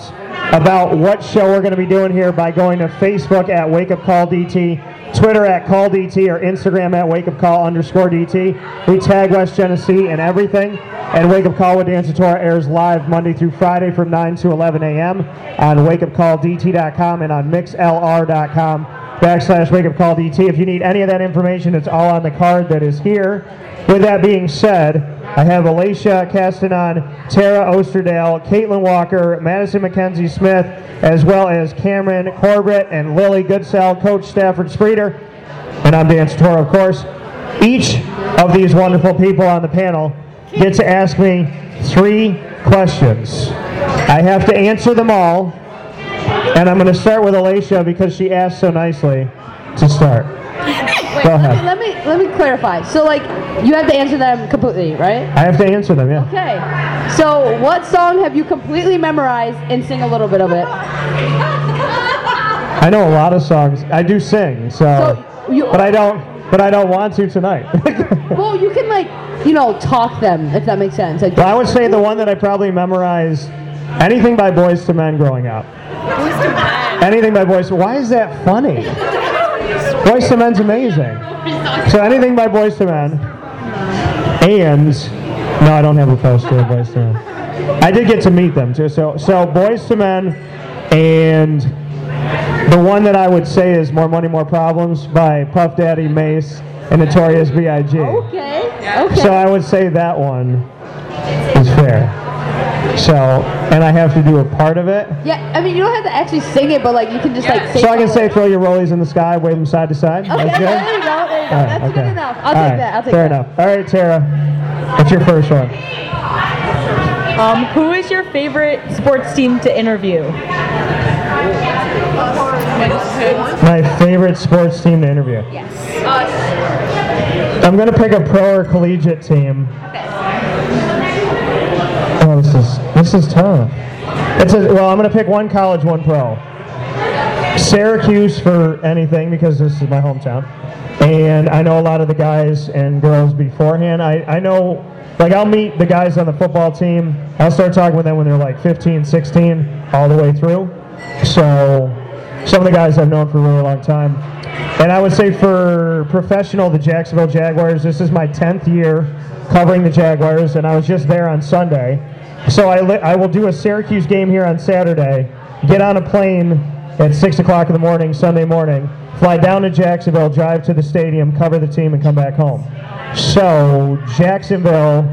about what show we're going to be doing here by going to Facebook at Wake Up Call DT, Twitter at Call DT, or Instagram at Wake Up Call underscore DT. We tag West Genesee and everything. And Wake Up Call with Dan Tortora airs live Monday through Friday from 9 to 11 a.m. on wakeupcalldt.com and on mixlr.com backslash Wake Up Call DT. If you need any of that information, it's all on the card that is here. With that being said, I have Alicia Castanon, Tara Osterdale, Caitlin Walker, Madison McKenzie Smith, as well as Cameron Corbett and Lily Goodsell, Coach Stafford Spreeder, and I'm Dan Tortora, of course. Each of these wonderful people on the panel get to ask me three questions. I have to answer them all, and I'm going to start with Alicia because she asked so nicely to start. Wait, Go let me, ahead. let me let me clarify. So like you have to answer them completely, right? I have to answer them, yeah. Okay. So what song have you completely memorized and sing a little bit of it? I know a lot of songs. I do sing, so, but I don't. But I don't want to tonight. well, you can like you know talk them if that makes sense. Like But I would say the one that I probably memorized anything by Boyz II Men growing up. Anything by Boys. Why is that funny? Boyz II Men's amazing. So anything by Boyz II Men. And no, I don't have a poster of Boyz II Men. I did get to meet them too. So so Boyz II Men and the one that I would say is More Money, More Problems by Puff Daddy, Mase, and Notorious B.I.G. Okay. Okay. So I would say that one is fair. So, and I have to do a part of it. yeah, I mean you don't have to actually sing it, but like you can just like say. So I can say throw your rollies in the sky, wave them side to side. Okay, That's good? there you go. There you go. All right, That's okay. good enough. I'll All take right, that. I'll take Fair that. enough. All right, Tara. What's your first one? Um, who is your favorite sports team to interview? My favorite sports team to interview. Yes. I'm gonna pick a pro or collegiate team. Oh, this is this is tough. It's a, well, I'm gonna pick one college, one pro. Syracuse for anything because this is my hometown, and I know a lot of the guys and girls beforehand. I I know, like I'll meet the guys on the football team. I'll start talking with them when they're like 15, 16, all the way through. So some of the guys I've known for a really long time. And I would say for professional, the Jacksonville Jaguars, this is my 10th year covering the Jaguars, and I was just there on Sunday. So I, li- I will do a Syracuse game here on Saturday, get on a plane at 6 o'clock in the morning, Sunday morning, fly down to Jacksonville, drive to the stadium, cover the team, and come back home. So Jacksonville,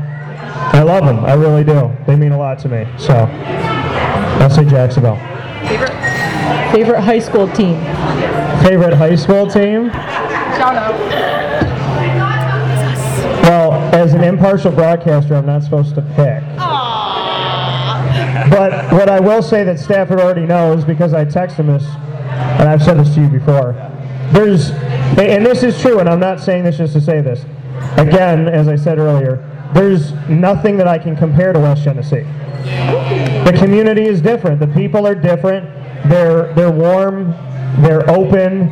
I love them. I really do. They mean a lot to me. So I'll say Jacksonville. Favorite favorite high school team? Favorite high school team? Shout out. Well, as an impartial broadcaster, I'm not supposed to pick. But what I will say that Stafford already knows because I text him this, and I've said this to you before. There's, and this is true, and I'm not saying this just to say this. Again, as I said earlier, there's nothing that I can compare to West Genesee. The community is different. The people are different. They're they're warm. They're open.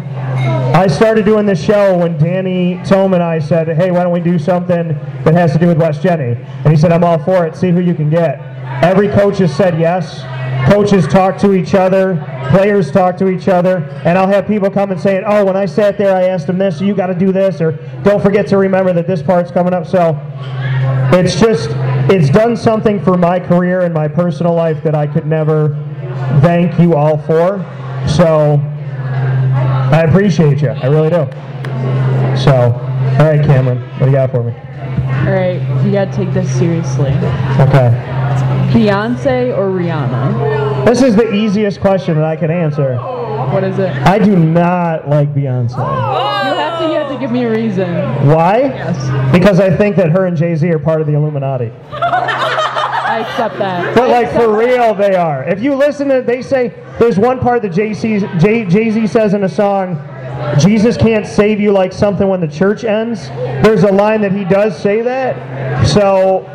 I started doing this show when Danny Tome and I said, "Hey, why don't we do something that has to do with West Jenny?" And he said, "I'm all for it. See who you can get." Every coach has said yes. Coaches talk to each other. players talk to each other, and I'll have people come and say, "Oh, when I sat there, I asked him this. So you got to do this, or don't forget to remember that this part's coming up." So it's just it's done something for my career and my personal life that I could never thank you all for. So I appreciate you. I really do. So, all right, Cameron, what do you got for me? All right, you gotta take this seriously. Okay. Beyonce or Rihanna? This is the easiest question that I can answer. What is it? I do not like Beyonce. You have to. You have to give me a reason. Why? Yes. Because I think that her and Jay Z are part of the Illuminati. I accept that. But like for real, they are. If you listen to, they say there's one part that Jay Z says in a song. Jesus can't save you like something when the church ends. There's a line that he does say that. So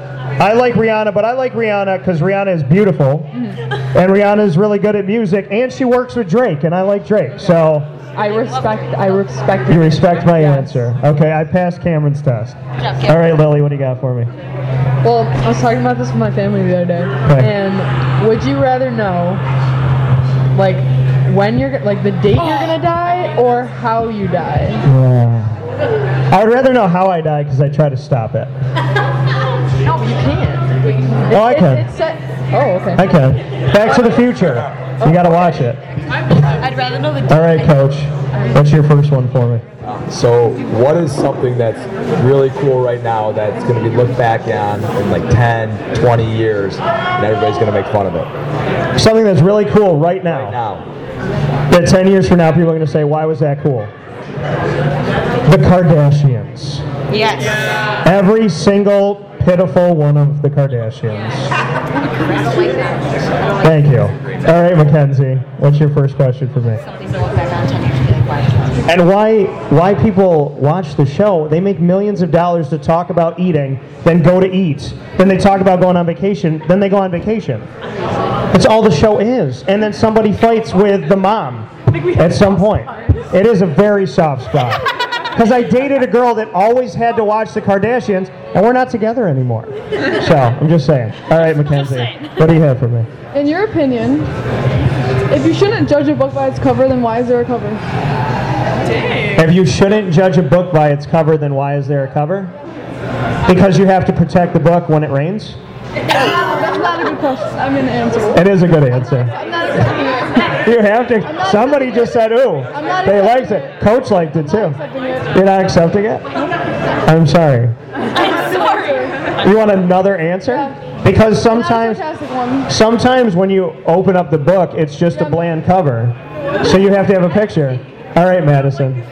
I like Rihanna, but I like Rihanna because Rihanna is beautiful, mm-hmm. and Rihanna is really good at music, and she works with Drake, and I like Drake. So I respect. I respect. you respect my answer. Okay, I passed Cameron's test. All right, Lily, what do you got for me? Well, I was talking about this with my family the other day, Okay. and would you rather know, like, when you're like the date you're gonna die or how you die? Yeah. I would rather know how I die because I try to stop it. No, you can't. Oh, I can. It's set. Uh, oh, okay. I can. Back to the Future. You got to watch it. I'd rather know the. All right, Coach. What's your first one for me? So, what is something that's really cool right now that's going to be looked back on in like 10, 20 years, and everybody's going to make fun of it? Something that's really cool right now. now. That 10 years from now, people are going to say, why was that cool? The Kardashians. Yes. Every single pitiful one of the Kardashians. Thank you. All right, Mackenzie, what's your first question for me? And why why people watch the show? They make millions of dollars to talk about eating, then go to eat, then they talk about going on vacation, then they go on vacation. That's all the show is. And then somebody fights with the mom at some point. It is a very soft spot. Because I dated a girl that always had to watch the Kardashians, and we're not together anymore. So I'm just saying. All right, Mackenzie, what do you have for me? In your opinion, if you shouldn't judge a book by its cover, then why is there a cover? Dang. If you shouldn't judge a book by its cover, then why is there a cover? Because you have to protect the book when it rains? That's not a good question. I'm gonna answer. It is a good answer. I'm not accepting it. You have to. Somebody just said, ooh. They liked it. Coach liked it too. accepting it. You're not accepting it? I'm sorry. I'm. You want another answer? Because sometimes, sometimes when you open up the book, it's just a bland cover. So you have to have a picture. All right, Madison.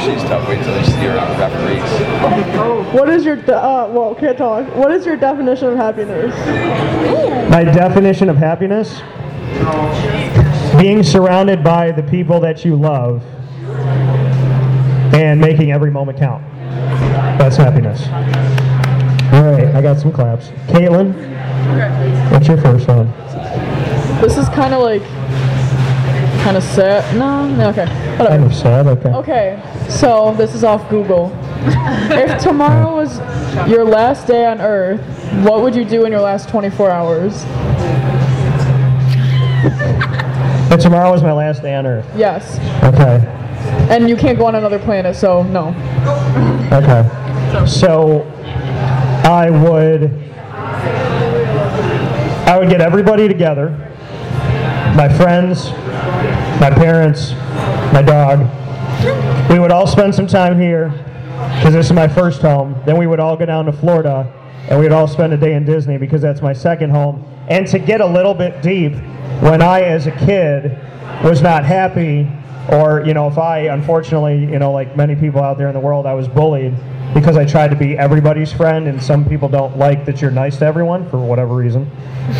She's tough. Wait till they see her on referees. What is your de- uh? Well, can't talk. What is your definition of happiness? My definition of happiness being surrounded by the people that you love and making every moment count. That's happiness. All right, I got some claps. Caitlin, what's your first one? This is kind of like, kind of sad. No, no, okay, Kind of sad, okay. Okay, so this is off Google. if tomorrow was your last day on Earth, what would you do in your last 24 hours? And tomorrow is my last day on Earth. Yes. Okay, And you can't go on another planet, so no. okay. So I would, I would get everybody together, my friends, my parents, my dog. We would all spend some time here because this is my first home. Then we would all go down to Florida and we'd all spend a day in Disney because that's my second home. And to get a little bit deep, when I, as a kid, was not happy, or, you know, if I, unfortunately, you know, like many people out there in the world, I was bullied because I tried to be everybody's friend, and some people don't like that you're nice to everyone for whatever reason.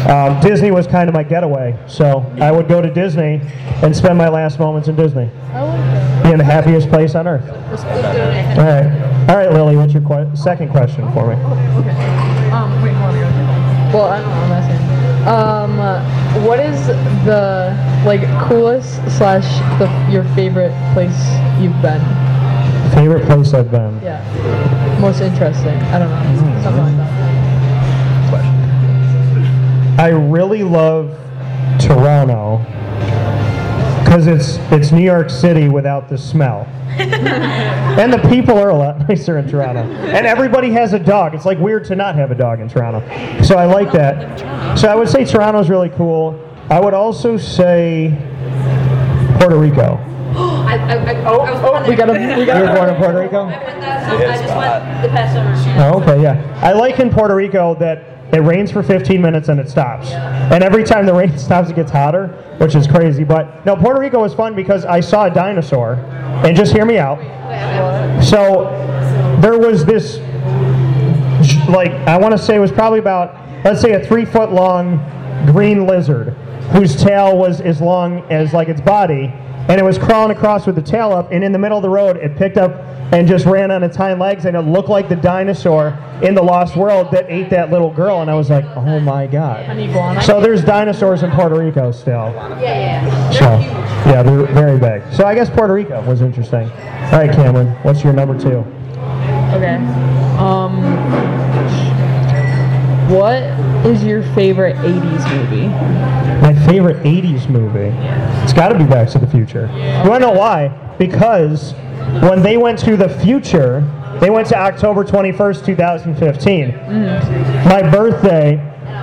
Um, Disney was kind of my getaway, so I would go to Disney and spend my last moments in Disney. Be in the happiest place on earth. All right. All right, Lily, what's your que- second question for me? Um, wait, hold on. Well, I don't know. I'm asking. Um, uh, what is the like coolest slash the your favorite place you've been? Favorite place I've been? Yeah. Most interesting. I don't know. Hmm. Something like that. I really love Toronto because it's it's New York City without the smell. and the people are a lot nicer in Toronto. And everybody has a dog. It's like weird to not have a dog in Toronto. So I like that. So I would say Toronto's really cool. I would also say Puerto Rico. I, I, I, oh, oh, we got a- we got a- You were born in Puerto Rico? I went that summer. I just went uh, the past summer. Oh, okay, yeah. I like in Puerto Rico that it rains for 15 minutes and it stops. And every time the rain stops, it gets hotter, which is crazy. But no, Puerto Rico was fun because I saw a dinosaur. And just hear me out. So there was this, like, I want to say it was probably about, let's say, a three foot long green lizard whose tail was as long as, like, its body. And it was crawling across with the tail up, and in the middle of the road, it picked up and just ran on its hind legs, and it looked like the dinosaur in the Lost World that ate that little girl. And I was like, oh my god. So there's dinosaurs in Puerto Rico still. Yeah, yeah. So, yeah, they're very big. So I guess Puerto Rico was interesting. All right, Cameron, what's your number two? Okay. Um, what is your favorite 80s movie? My favorite 80s movie? It's got to be Back to the Future. You want to know why? Because when they went to the future, they went to October 21st, 2015. Mm-hmm. My birthday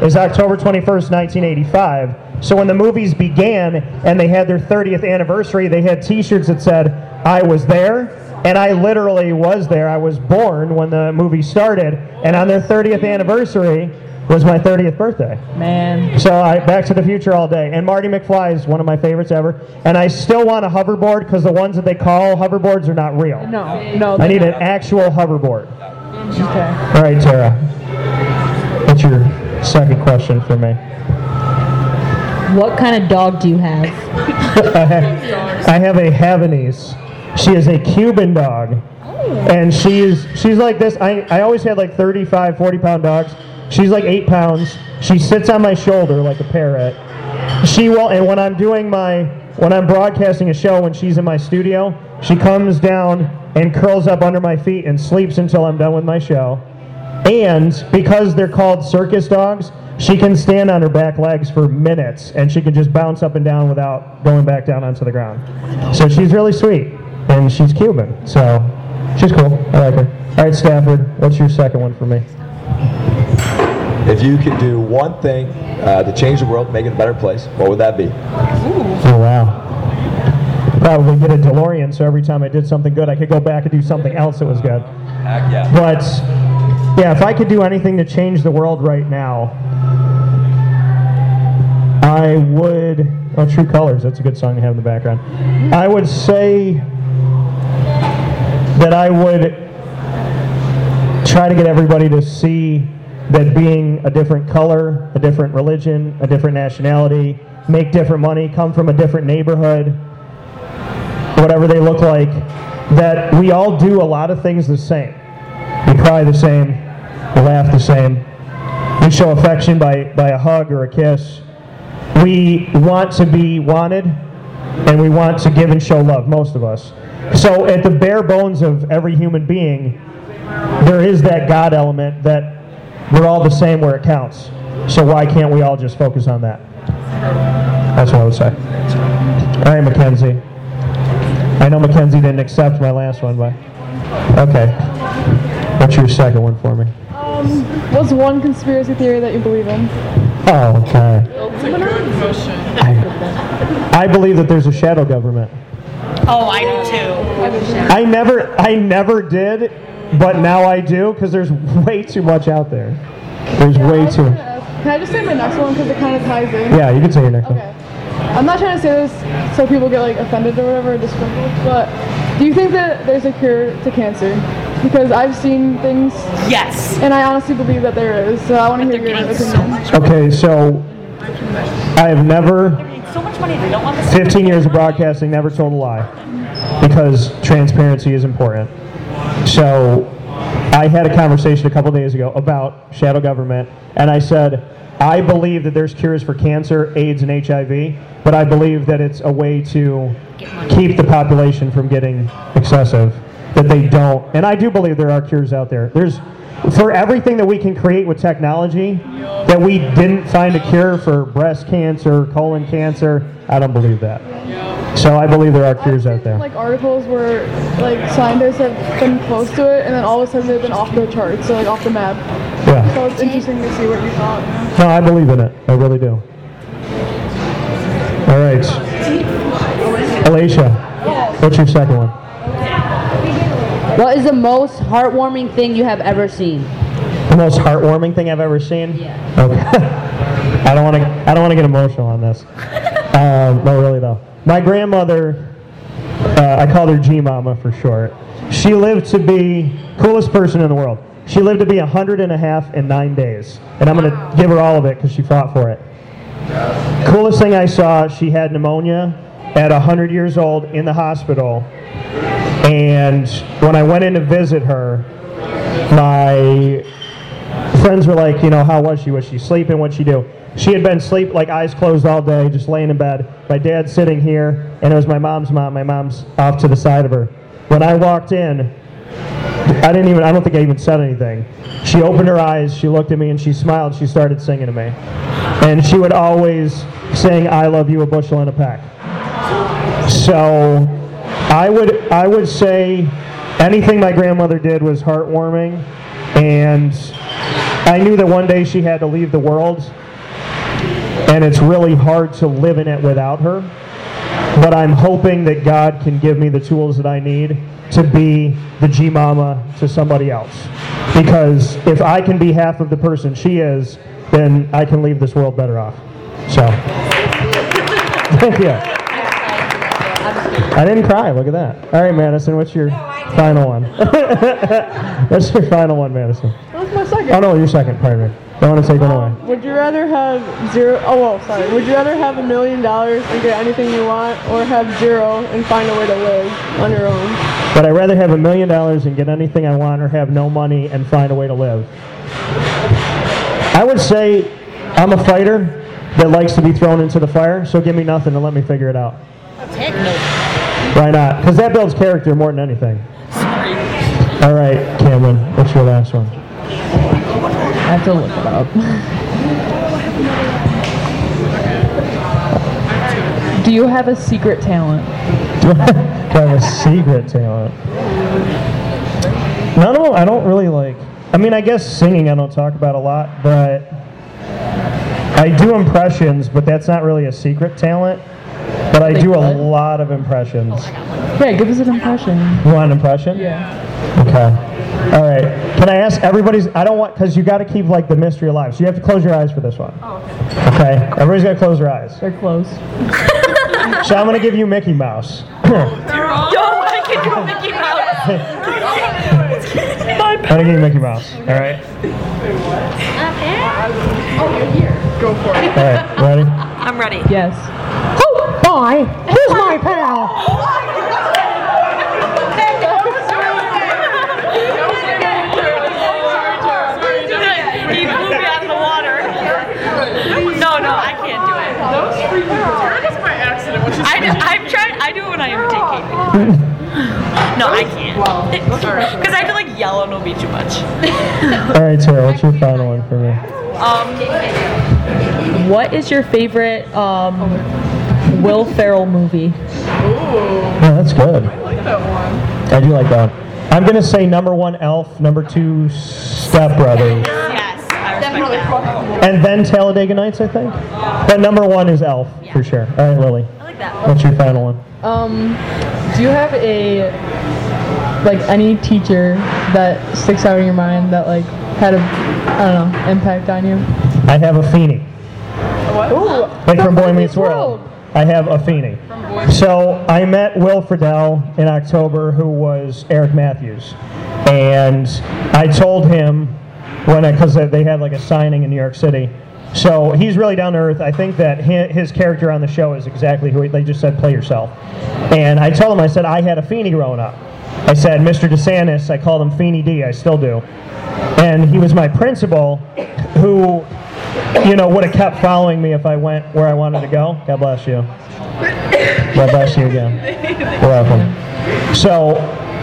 is October 21st, 1985. So when the movies began and they had their 30th anniversary, they had t shirts that said, I was there. And I literally was there. I was born when the movie started. And on their 30th anniversary was my 30th birthday. Man. So I Back to the Future all day. And Marty McFly is one of my favorites ever. And I still want a hoverboard because the ones that they call hoverboards are not real. No, no. I need an actual hoverboard. Okay. All right, Tara. What's your second question for me? What kind of dog do you have? I have a Havanese. She is a Cuban dog. And she is she's like this. I, I always had like 35, 40 pound dogs. She's like eight pounds. She sits on my shoulder like a parrot. She will and when I'm doing my when I'm broadcasting a show when she's in my studio, she comes down and curls up under my feet and sleeps until I'm done with my show. And because they're called circus dogs, she can stand on her back legs for minutes and she can just bounce up and down without going back down onto the ground. So she's really sweet and she's Cuban. So she's cool. I like her. All right, Stafford, what's your second one for me? If you could do one thing uh, to change the world, make it a better place, what would that be? Oh, wow. Probably get a DeLorean so every time I did something good, I could go back and do something else that was good. Heck yeah. But yeah, if I could do anything to change the world right now, I would. Oh, True Colors. That's a good song to have in the background. I would say that I would try to get everybody to see that being a different color, a different religion, a different nationality, make different money, come from a different neighborhood, whatever they look like, that we all do a lot of things the same. We cry the same, we laugh the same, we show affection by, by a hug or a kiss. We want to be wanted, and we want to give and show love, most of us. So, at the bare bones of every human being, there is that God element that we're all the same where it counts. So, why can't we all just focus on that? That's what I would say. All right, Mackenzie. I know Mackenzie didn't accept my last one, but okay. What's your second one for me? Um, what's one conspiracy theory that you believe in? Oh, okay. I believe that there's a shadow government. Oh, I do too. I never, I never did, but now I do because there's way too much out there. There's way too. Uh, can I just say my next one because it kind of ties in? Yeah, you can say your next Okay. I'm not trying to say this so people get like offended or whatever, or disgruntled, but do you think that there's a cure to cancer? Because I've seen things. Yes. And I honestly believe that there is. So I want to hear your opinion. one. Okay, so I have never, So much money they don't want 15 years of broadcasting, never told a lie because transparency is important. So I had a conversation a couple days ago about shadow government, and I said, I believe that there's cures for cancer, AIDS, and HIV, but I believe that it's a way to keep the population from getting excessive. That they don't, and I do believe there are cures out there. There's for everything that we can create with technology that we didn't find a cure for breast cancer, colon cancer. I don't believe that. So I believe there are cures out there. Like articles where like scientists have been close to it, and then all of a sudden they've been off the charts, so like off the map. Yeah. So it's interesting to see what you thought. No, I believe in it. I really do. All right. Alicia, what's your second one? What is the most heartwarming thing you have ever seen? The most heartwarming thing I've ever seen? Yeah. Okay. I don't want to. I don't want to get emotional on this. Um, no, really though. My grandmother, uh, I called her G Mama for short. She lived to be coolest person in the world. She lived to be a hundred and a half in nine days, and I'm gonna give her all of it because she fought for it. Coolest thing I saw, she had pneumonia at 100 years old in the hospital. And when I went in to visit her, my friends were like, you know, how was she? Was she sleeping? What'd she do? She had been sleep like eyes closed all day, just laying in bed. My dad's sitting here, and it was my mom's mom. My mom's off to the side of her. When I walked in, I didn't even, I don't think I even said anything. She opened her eyes, she looked at me, and she smiled. She started singing to me. And she would always sing, I love you a bushel and a peck. So I would, I would say anything my grandmother did was heartwarming. And I knew that one day she had to leave the world. And it's really hard to live in it without her. But I'm hoping that God can give me the tools that I need to be the G Mama to somebody else. Because if I can be half of the person she is, then I can leave this world better off. So, thank you. I didn't cry. Look at that. All right, Madison, what's your final one? what's your final one, Madison? What's my second? Oh no, your second. Pardon me. Don't want to take one away. Would you rather have zero? Oh, well, sorry. Would you rather have a million dollars and get anything you want, or have zero and find a way to live on your own? But I'd rather have a million dollars and get anything I want, or have no money and find a way to live. I would say I'm a fighter that likes to be thrown into the fire, so give me nothing and let me figure it out. Why not? Because that builds character more than anything. All right, Cameron, what's your last one? I have to look it up. Do you have a secret talent? Do I have a secret talent? None of them, I don't really like. I mean, I guess singing I don't talk about a lot, but I do impressions, but that's not really a secret talent. But I do a lot of impressions. Yeah, give us an impression. You want an impression? Yeah. Okay. All right. Can I ask everybody's? I don't want because you got to keep like the mystery alive. So you have to close your eyes for this one. Oh, okay. Everybody's got to close their eyes. They're closed. So I'm gonna give you Mickey Mouse. Yo, I can do Mickey Mouse. I'm gonna give you Mickey Mouse. All right. Oh, you're here. Go for it. All right. Ready? I'm ready. Yes. Oh, boy, here's my pal. He blew me out of the water. No, no, I can't do it. That was freaking Tara does by accident. When I, do- I'm trying. I do it when I am taking. No, I can't. Because I feel like yellow will be too much. All right, Tara. What's your final one for me? Um, What is your favorite um, Will Ferrell movie? Yeah, that's good. I like that one. I do like that one. I'm gonna say number one, Elf. Number two, Step Brothers. Yes, I respect that. And then Talladega Nights, I think. But number one is Elf for sure. All right, Lily. I like that. What's your final one? Um, do you have a like any teacher that sticks out in your mind that like had a I don't know impact on you? I have a Feeny. What? Ooh, Like from Boy Meets World. I have a Feeny. So I met Will Friedle in October, who was Eric Matthews, and I told him when because they had like a signing in New York City. So he's really down to earth. I think that his character on the show is exactly who he, they just said. Play yourself. And I told him, I said I had a Feeny growing up. I said Mr. DeSantis. I called him Feeny D. I still do. And he was my principal, who you know, would have kept following me if I went where I wanted to go. God bless you. God bless you again. Welcome. So,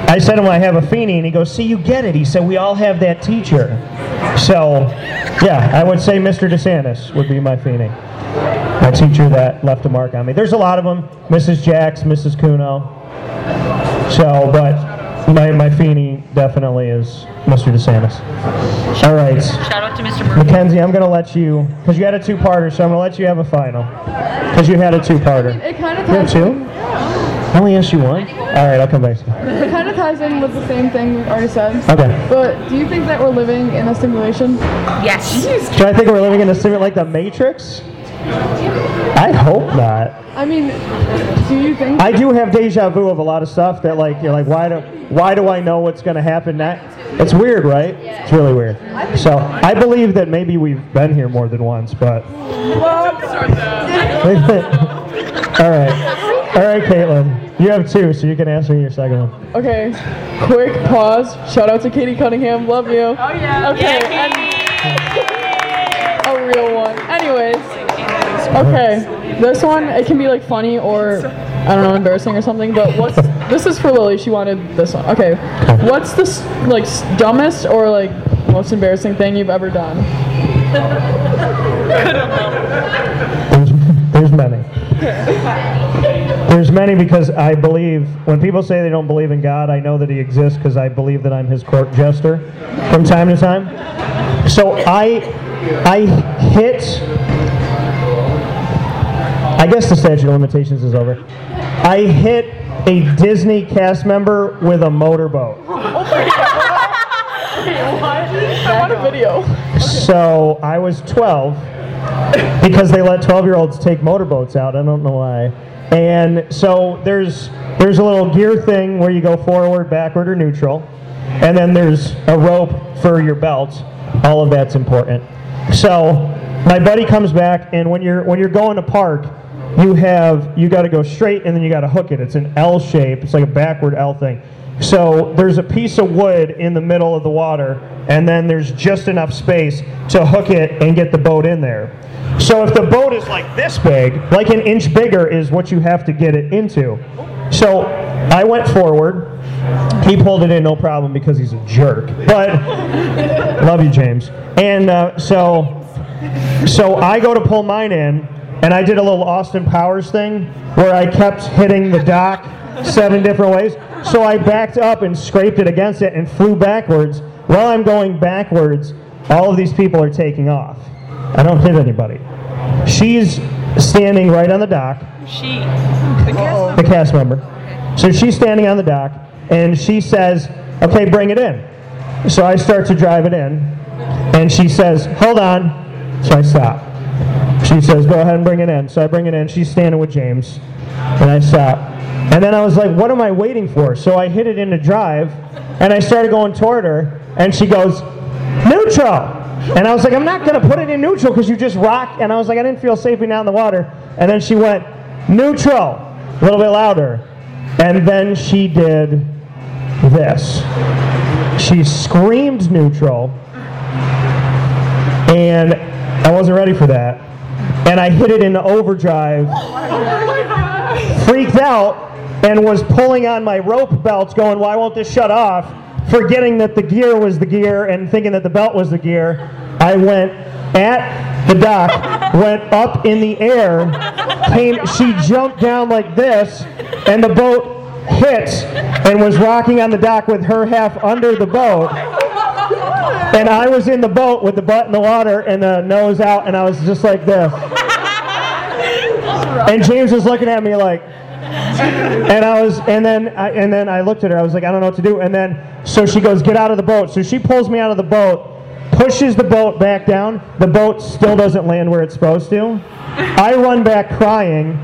I said to him, I have a Feeny, and he goes, see, you get it. He said, we all have that teacher. So, yeah, I would say Mr. DeSantis would be my Feeny. My teacher that left a mark on me. There's a lot of them. Mrs. Jacks, Mrs. Kuno. So, but my, my Feeny definitely is Mr. DeSantis. All right. Shout out to Mr. Murphy. Mackenzie, I'm going to let you, because you had a two-parter, so I'm going to let you have a final. Because you had a two-parter. It kind of You have two? in. I only asked you one? All right, I'll come back to you. It ties in with the same thing we've already said. Okay. But do you think that we're living in a simulation? Yes. Do I think we're living in a simulation like the Matrix? I hope not. I mean, do you think? I do have deja vu of a lot of stuff that like you're like why do why do I know what's going to happen next? It's weird, right? It's really weird. So I believe that maybe we've been here more than once, but all right, all right, Caitlin, you have two, so you can answer your second one. Okay, quick pause. Shout out to Katie Cunningham. Love you. Oh yeah. Okay. and- a real one. Anyways. Okay. This one it can be like funny or I don't know embarrassing or something. But what's this is for Lily. She wanted this one. Okay. What's the like dumbest or like most embarrassing thing you've ever done? There's, there's many. There's many because I believe when people say they don't believe in God, I know that He exists because I believe that I'm His court jester from time to time. So I, I hit. I guess the statute of limitations is over. I hit a Disney cast member with a motorboat. Oh okay, what? I want a video. So I was 12 because they let 12 year olds take motorboats out. I don't know why. And so there's there's a little gear thing where you go forward, backward, or neutral, and then there's a rope for your belt. All of that's important. So my buddy comes back, and when you're when you're going to park, you have you got to go straight, and then you got to hook it. It's an L shape. It's like a backward L thing. So there's a piece of wood in the middle of the water, and then there's just enough space to hook it and get the boat in there. So if the boat is like this big, like an inch bigger is what you have to get it into. So I went forward. He pulled it in no problem because he's a jerk. But love you, James. And uh, so so I go to pull mine in, and I did a little Austin Powers thing where I kept hitting the dock seven different ways. So I backed up and scraped it against it and flew backwards. While I'm going backwards, all of these people are taking off. I don't hit anybody. She's standing right on the dock, She. The cast the cast member. So she's standing on the dock, and she says, "Okay, bring it in." So I start to drive it in, and she says, "Hold on." So I stop. She says, "Go ahead and bring it in." So I bring it in. She's standing with James, and I stop. And then I was like, "What am I waiting for?" So I hit it into drive, and I started going toward her, and she goes, "Neutral." And I was like, "I'm not gonna put it in neutral because you just rock." And I was like, "I didn't feel safe being out in the water." And then she went, "Neutral," a little bit louder, and then she did this. She screamed neutral, and I wasn't ready for that. And I hit it into overdrive, freaked out, and was pulling on my rope belts, going, Why won't this shut off? Forgetting that the gear was the gear and thinking that the belt was the gear. I went at the dock, went up in the air, came, she jumped down like this, and the boat hit and was rocking on the dock with her half under the boat. And I was in the boat with the butt in the water and the nose out, and I was just like this. And James was looking at me like, and I was, and then, I, and then I looked at her. I was like, I don't know what to do. And then, so she goes, get out of the boat. So she pulls me out of the boat, pushes the boat back down. The boat still doesn't land where it's supposed to. I run back crying.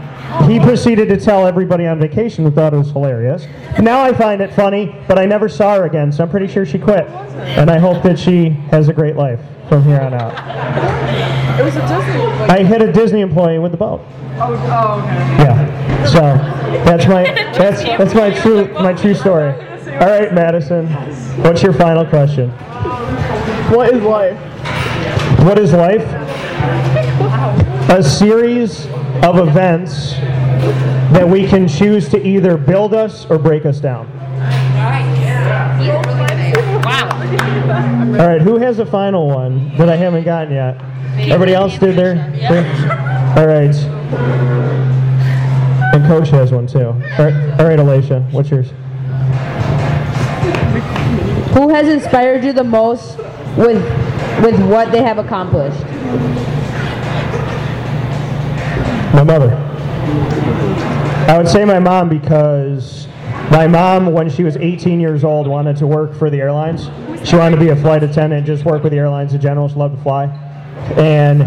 He proceeded to tell everybody on vacation who thought it was hilarious. Now I find it funny, but I never saw her again, so I'm pretty sure she quit. And I hope that she has a great life from here on out. It was a Disney. Like, I hit a Disney employee with the boat. oh, oh, okay. Yeah. So that's my that's that's my true my true story. All right, Madison. What's your final question? What is life? What is life? A series of events that we can choose to either build us or break us down. All right, who has a final one that I haven't gotten yet? Everybody else did their. All right. And Coach has one too. All right, all right, Alicia, what's yours? Who has inspired you the most with with what they have accomplished? My mother. I would say my mom because my mom, when she was 18 years old, wanted to work for the airlines. She wanted to be a flight attendant, just work with the airlines in general. She loved to fly. And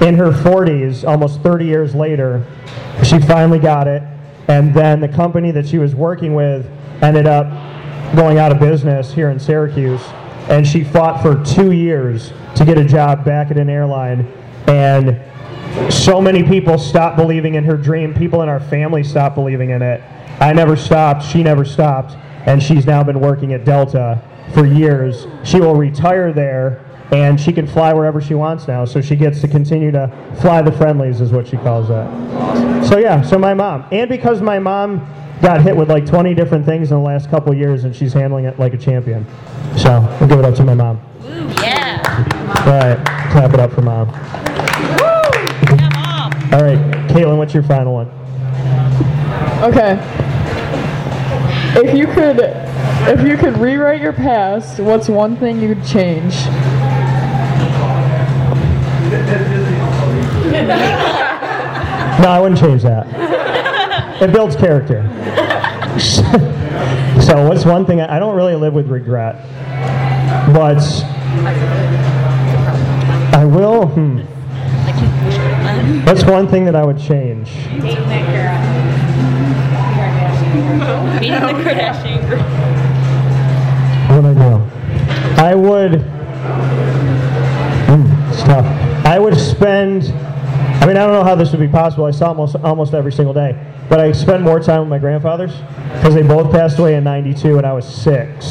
in her 40s, almost 30 years later, she finally got it. And then the company that she was working with ended up going out of business here in Syracuse. And she fought for two years to get a job back at an airline. And so many people stopped believing in her dream. People in our family stopped believing in it. I never stopped. She never stopped. And she's now been working at Delta for years. She will retire there and she can fly wherever she wants now. So she gets to continue to fly the friendlies, is what she calls that. So, yeah, so my mom. And because my mom got hit with like 20 different things in the last couple years and she's handling it like a champion. So, we'll give it up to my mom. Ooh, Yeah. All right, clap it up for mom. All right, Caitlin, what's your final one? Okay. If you could, if you could rewrite your past, what's one thing you'd change? No, I wouldn't change that. It builds character. so, what's one thing I, I don't really live with regret, but I will. Hmm. What's one thing that I would change? Dating that girl. Meeting the Kardashian girl. What would I do? I would. Hmm, it's tough. I would spend. I mean, I don't know how this would be possible. I saw almost almost every single day, but I spend more time with my grandfathers because they both passed away in '92 and I was six.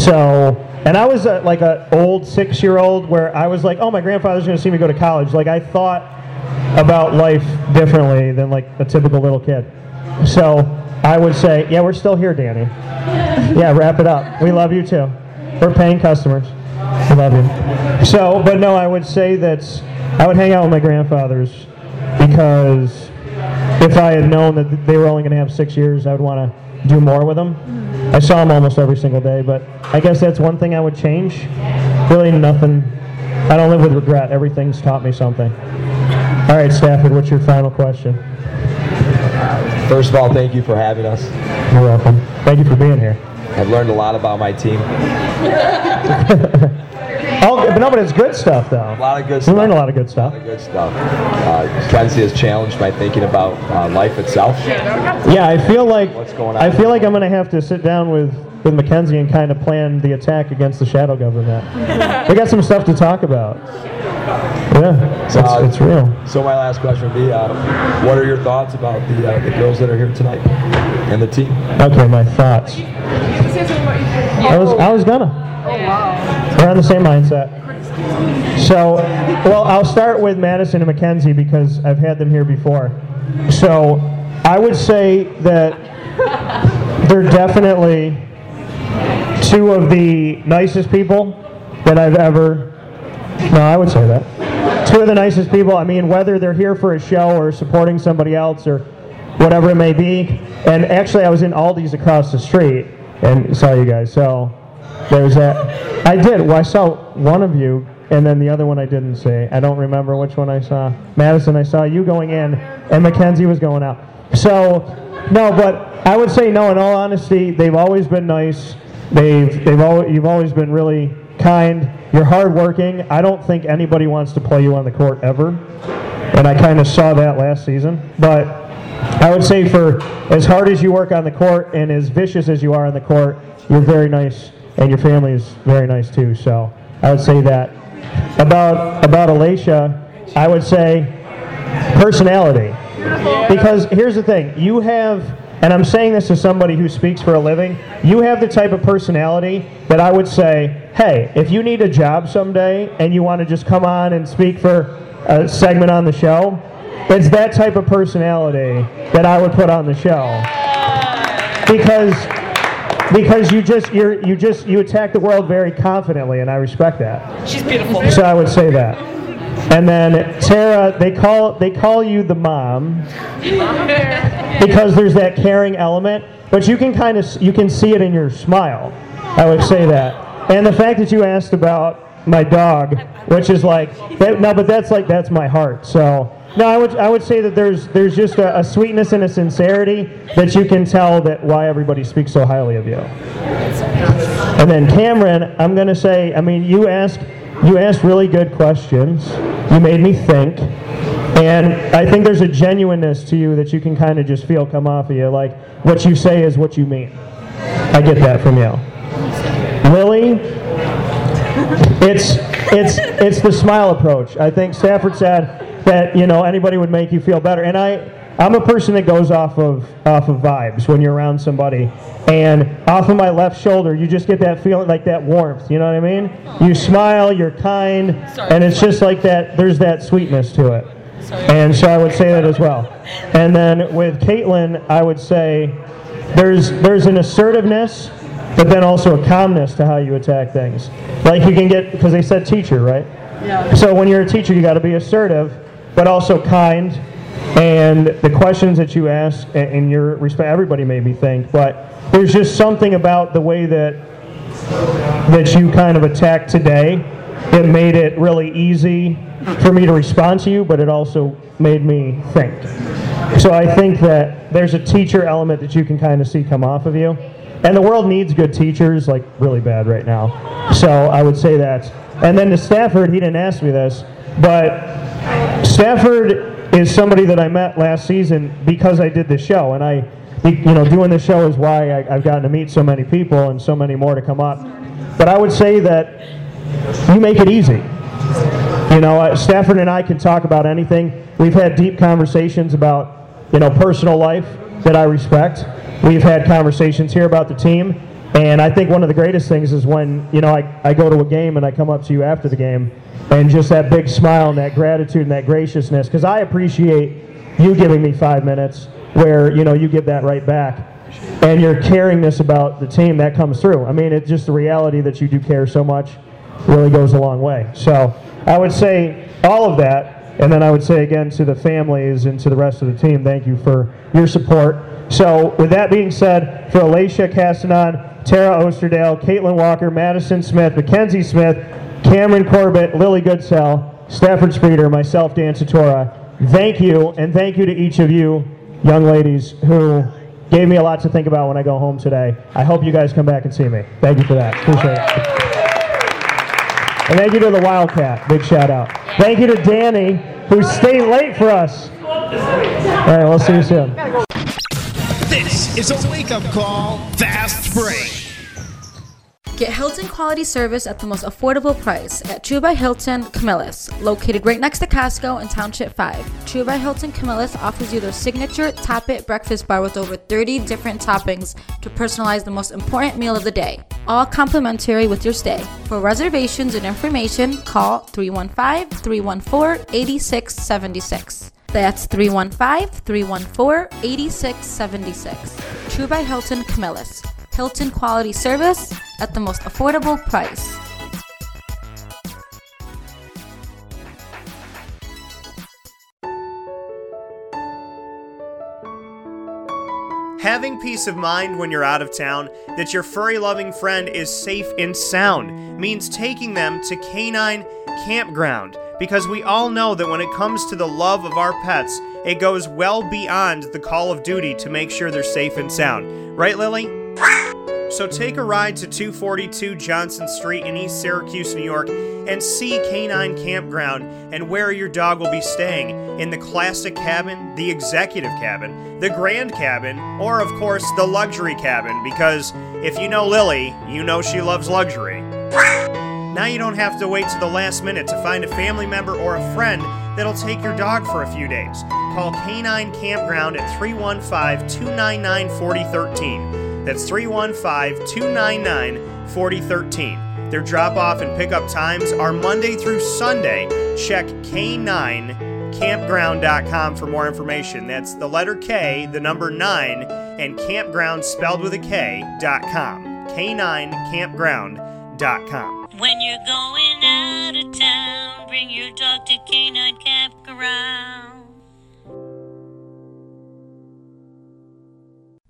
So, and I was uh, like an old six-year-old where I was like, "Oh, my grandfather's going to see me go to college." Like I thought about life differently than like a typical little kid. So I would say, yeah, we're still here, Danny. Yeah, wrap it up. We love you too. We're paying customers. We love you. So, but no, I would say that I would hang out with my grandfathers because if I had known that they were only going to have six years, I would want to do more with them. I saw them almost every single day, but I guess that's one thing I would change. Really, nothing. I don't live with regret. Everything's taught me something. All right, Stafford, what's your final question? First of all, thank you for having us. You're welcome. Thank you for being here. I've learned a lot about my team. Oh, but no, but it's good stuff though. A lot of good stuff. We learned a lot of good stuff. A lot of Good stuff. Uh, has challenged my thinking about uh, life itself. Yeah, I feel like What's going on? I feel like I'm gonna have to sit down with with Mackenzie and kind of plan the attack against the shadow government. we got some stuff to talk about. Yeah, it's, Uh, it's real. So my last question would be, uh, what are your thoughts about the uh, the girls that are here tonight and the team? Okay, my thoughts. I was I was gonna. We're on the same mindset. So, well, I'll start with Madison and Mackenzie because I've had them here before. So, I would say that they're definitely two of the nicest people that I've ever. No, I would say that. Two of the nicest people. I mean, whether they're here for a show or supporting somebody else or whatever it may be. And actually, I was in Aldi's across the street and saw you guys. So there's that. I did. Well, I saw one of you, and then the other one I didn't see. I don't remember which one I saw. Madison, I saw you going in, and Mackenzie was going out. So, no, but I would say no. In all honesty, they've always been nice. They've they've always you've always been really kind. You're hardworking. I don't think anybody wants to play you on the court ever, and I kind of saw that last season. But I would say for as hard as you work on the court and as vicious as you are on the court, you're very nice, and your family is very nice too. So I would say that. About about Alicia, I would say personality. Because here's the thing, you have, and I'm saying this as somebody who speaks for a living, you have the type of personality that I would say, hey, if you need a job someday and you want to just come on and speak for a segment on the show, it's that type of personality that I would put on the show. Because because you just you're you just you attack the world very confidently, and I respect that. She's beautiful. So I would say that. And then Tara, they call they call you the mom because there's that caring element, but you can kind of you can see it in your smile. I would say that. And the fact that you asked about my dog, which is like that, no, but that's like that's my heart. So no, I would I would say that there's there's just a, a sweetness and a sincerity that you can tell that why everybody speaks so highly of you. And then Cameron, I'm to say, I mean, you asked you asked really good questions. You made me think. And I think there's a genuineness to you that you can kind of just feel come off of you. Like what you say is what you mean. I get that from you. Lily, it's it's it's the smile approach. I think Stafford said that you know anybody would make you feel better, and I I'm a person that goes off of off of vibes when you're around somebody, and off of my left shoulder you just get that feeling like that warmth. You know what I mean? You smile, you're kind, and it's just like that. There's that sweetness to it, and so I would say that as well. And then with Caitlin, I would say there's there's an assertiveness but then also a calmness to how you attack things. Like you can get, because they said teacher, right? Yeah. So when you're a teacher, you got to be assertive, but also kind. And the questions that you ask, in your respect, everybody made me think, but there's just something about the way that that you kind of attacked today. It made it really easy for me to respond to you, but it also made me think. So I think that there's a teacher element that you can kind of see come off of you. And the world needs good teachers, like really bad right now. So I would say that. And then to Stafford, he didn't ask me this, but Stafford is somebody that I met last season because I did the show. And I, you know, doing the show is why I, I've gotten to meet so many people and so many more to come up. But I would say that you make it easy. You know, Stafford and I can talk about anything. We've had deep conversations about, you know, personal life that I respect. We've had conversations here about the team. And I think one of the greatest things is when, you know, I, I go to a game and I come up to you after the game and just that big smile and that gratitude and that graciousness. Because I appreciate you giving me five minutes where, you know, you give that right back. And your caringness about the team, that comes through. I mean, it's just the reality that you do care so much really goes a long way. So I would say all of that. And then I would say again to the families and to the rest of the team, thank you for your support. So with that being said, for Alicia Castanon, Tara Osterdale, Caitlin Walker, Madison Smith, Mackenzie Smith, Cameron Corbett, Lily Goodsell, Stafford Streeter, myself, Dan Tortora, thank you, and thank you to each of you young ladies who gave me a lot to think about when I go home today. I hope you guys come back and see me. Thank you for that. Appreciate it. And thank you to the Wildcat. Big shout out. Thank you to Danny, who stayed late for us. All right, we'll see you soon. This is a wake up call, fast break. Get Hilton quality service at the most affordable price at True by Hilton Camillus, located right next to Costco in Township 5. True by Hilton Camillus offers you their signature Top It breakfast bar with over 30 different toppings to personalize the most important meal of the day, all complimentary with your stay. For reservations and information, call 315 314 8676. That's 315 314 8676. True by Hilton Camillus. Hilton quality service at the most affordable price. Having peace of mind when you're out of town that your furry loving friend is safe and sound means taking them to Canine Campground because we all know that when it comes to the love of our pets, it goes well beyond the call of duty to make sure they're safe and sound. Right, Lily? So take a ride to 242 Johnson Street in East Syracuse, New York, and see Canine Campground and where your dog will be staying in the classic cabin, the executive cabin, the grand cabin, or of course the luxury cabin, because if you know Lily, you know she loves luxury. Now you don't have to wait to the last minute to find a family member or a friend that'll take your dog for a few days. Call Canine Campground at 315 299 4013. That's 315 299 4013. Their drop off and pickup times are Monday through Sunday. Check K9campground.com for more information. That's the letter K, the number 9, and campground spelled with a K dot com. K9campground.com. When you're going out of town, bring your dog to Canine Campground.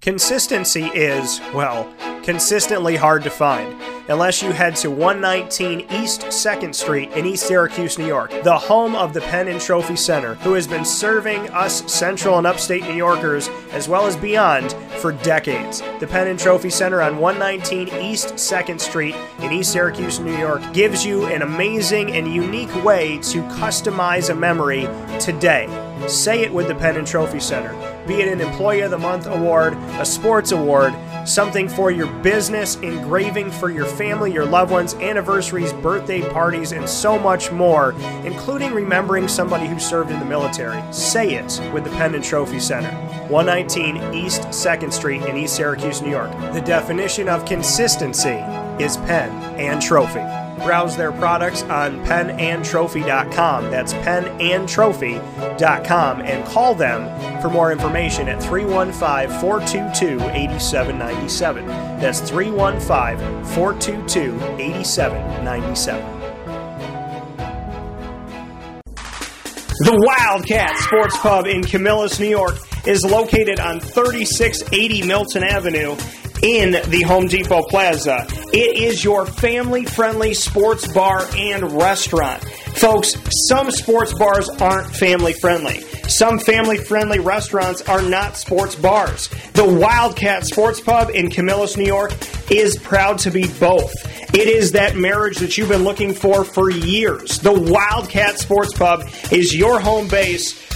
Consistency is, well, consistently hard to find unless you head to 119 East 2nd Street in East Syracuse, New York, the home of the Penn and Trophy Center, who has been serving us central and upstate New Yorkers as well as beyond for decades. The Penn and Trophy Center on 119 East 2nd Street in East Syracuse, New York gives you an amazing and unique way to customize a memory today. Say it with the Penn and Trophy Center. Be it an Employee of the Month award, a sports award, something for your business, engraving for your family, your loved ones, anniversaries, birthday parties, and so much more, including remembering somebody who served in the military. Say it with the Pen and Trophy Center. 119 East 2nd Street in East Syracuse, New York. The definition of consistency is pen and trophy. Browse their products on penandtrophy.com. That's penandtrophy.com and call them for more information at 315 422 8797. That's 315 422 8797. The Wildcat Sports Pub in Camillus, New York is located on 3680 Milton Avenue in the Home Depot Plaza. It is your family friendly sports bar and restaurant. Folks, some sports bars aren't family friendly. Some family friendly restaurants are not sports bars. The Wildcat Sports Pub in Camillus, New York is proud to be both. It is that marriage that you've been looking for for years. The Wildcat Sports Pub is your home base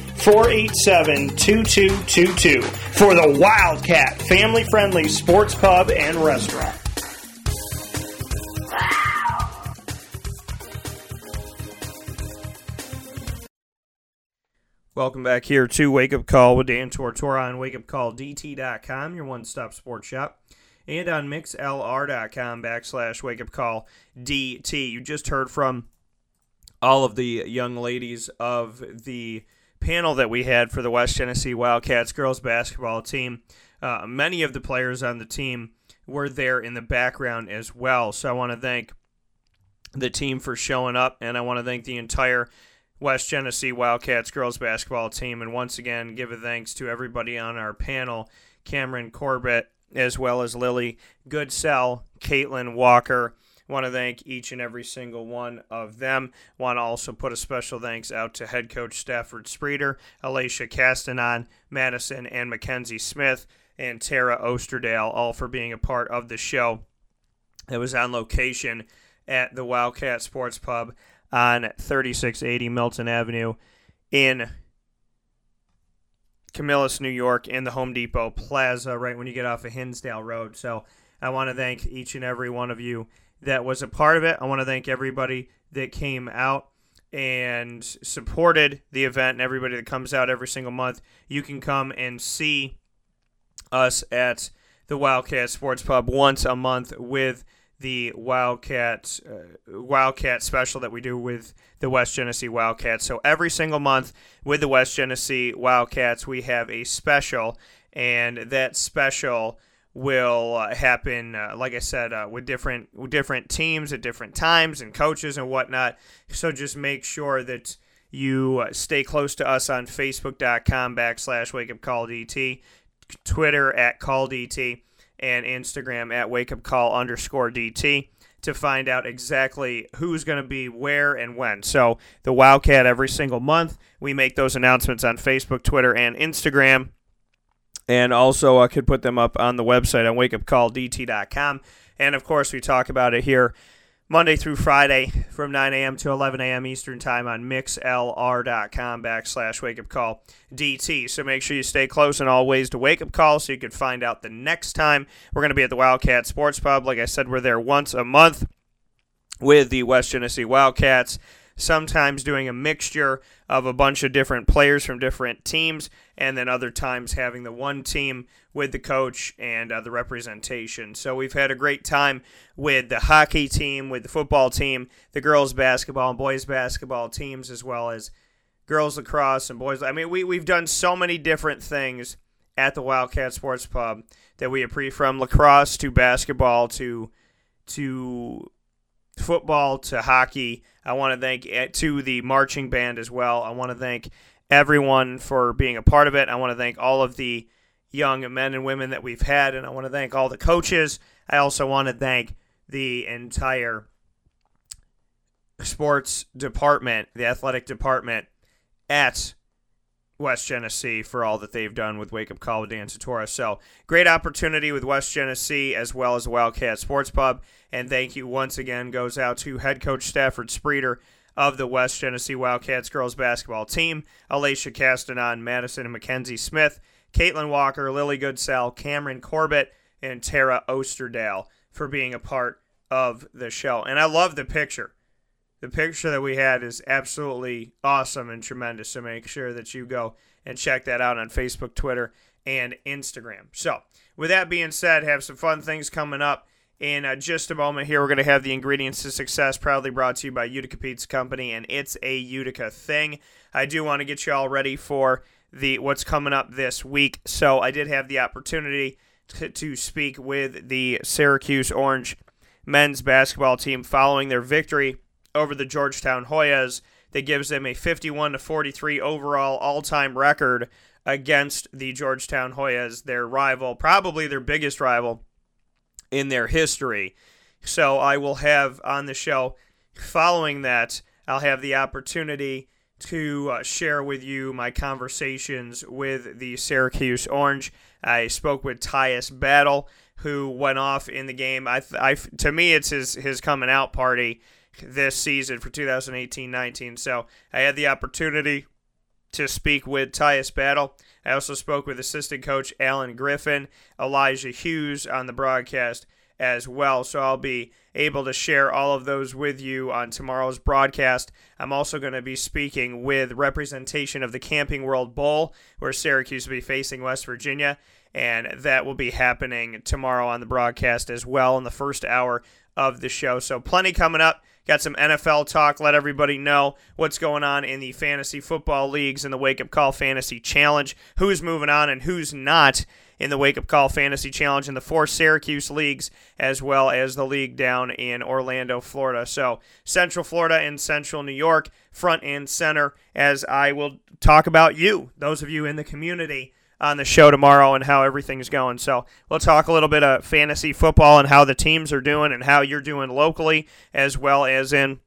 487 2222 for the Wildcat family friendly sports pub and restaurant. Welcome back here to Wake Up Call with Dan Tortora on wakeupcalldt.com, your one stop sports shop, and on mixlr.com backslash wake up call DT. You just heard from all of the young ladies of the panel that we had for the West Genesee Wildcats girls basketball team. Uh, many of the players on the team were there in the background as well. So I want to thank the team for showing up, and I want to thank the entire West Genesee Wildcats girls basketball team. And once again, give a thanks to everybody on our panel Cameron Corbett, as well as Lily Goodsell, Caitlin Walker. Want to thank each and every single one of them. Want to also put a special thanks out to head coach Stafford Spreeder, Alicia Castanon, Madison and Mackenzie Smith, and Tara Osterdale, all for being a part of the show that was on location at the Wildcat Sports Pub on 3680 Milton Avenue in Camillus, New York, in the Home Depot Plaza, right when you get off of Hinsdale Road. So I want to thank each and every one of you that was a part of it. I want to thank everybody that came out and supported the event and everybody that comes out every single month. You can come and see us at the Wildcat Sports Pub once a month with the Wildcat uh, Wildcat special that we do with the West Genesee Wildcats. So every single month with the West Genesee Wildcats, we have a special, and that special will uh, happen, uh, like I said, uh, with different with different teams at different times and coaches and whatnot. So just make sure that you uh, stay close to us on Facebook.com backslash Wake Up Call DT, Twitter at Call DT, and Instagram at Wake Up Call underscore DT to find out exactly who's going to be where and when. So the Wildcat every single month, we make those announcements on Facebook, Twitter, and Instagram and also I could put them up on the website on wakeupcalldt.com. And of course, we talk about it here Monday through Friday from 9 a.m. to 11 a.m. Eastern Time on mixlr.com backslash wake up call DT. So make sure you stay close in all ways to wake up call so you can find out the next time we're going to be at the Wildcat Sports Pub. Like I said, we're there once a month. with the West Genesee Wildcats, sometimes doing a mixture of a bunch of different players from different teams, and then other times having the one team with the coach and uh, the representation. So we've had a great time with the hockey team, with the football team, the girls basketball and boys basketball teams, as well as girls lacrosse and boys. I mean, we, we've done so many different things at the Wildcat Sports Pub that we appreciate from lacrosse to basketball to to football to hockey. I want to thank eh, to the marching band as well. I want to thank everyone for being a part of it. I want to thank all of the young men and women that we've had, and I want to thank all the coaches. I also want to thank the entire sports department, the athletic department at West Genesee for all that they've done with Wake Up Call with Dan Tortora. So great opportunity with West Genesee as well as Wildcat Sports Pub. And thank you once again goes out to head coach Stafford Spreeder of the West Genesee Wildcats girls basketball team, Alicia Castanon, Madison and Mackenzie Smith, Caitlin Walker, Lily Goodsell, Cameron Corbett, and Tara Osterdale for being a part of the show. And I love the picture the picture that we had is absolutely awesome and tremendous. So make sure that you go and check that out on Facebook, Twitter, and Instagram. So, with that being said, have some fun things coming up. In uh, just a moment here, we're going to have the ingredients to success, proudly brought to you by Utica Pizza Company, and it's a Utica thing. I do want to get you all ready for the what's coming up this week. So I did have the opportunity to, to speak with the Syracuse Orange men's basketball team following their victory over the Georgetown Hoyas that gives them a 51 to 43 overall all-time record against the Georgetown Hoyas, their rival, probably their biggest rival in their history. So I will have on the show following that, I'll have the opportunity to uh, share with you my conversations with the Syracuse Orange. I spoke with Tyus Battle, who went off in the game. I, I, to me, it's his his coming out party this season for 2018-19. So I had the opportunity to speak with Tyus Battle. I also spoke with assistant coach Allen Griffin, Elijah Hughes on the broadcast as well. So I'll be able to share all of those with you on tomorrow's broadcast. I'm also going to be speaking with representation of the Camping World Bowl, where Syracuse will be facing West Virginia. And that will be happening tomorrow on the broadcast as well in the first hour of the show. So, plenty coming up. Got some NFL talk. Let everybody know what's going on in the fantasy football leagues in the Wake Up Call Fantasy Challenge. Who's moving on and who's not in the Wake Up Call Fantasy Challenge in the four Syracuse leagues, as well as the league down in Orlando, Florida. So, Central Florida and Central New York, front and center, as I will talk about you, those of you in the community on the show tomorrow and how everything's going. So we'll talk a little bit of fantasy football and how the teams are doing and how you're doing locally as well as in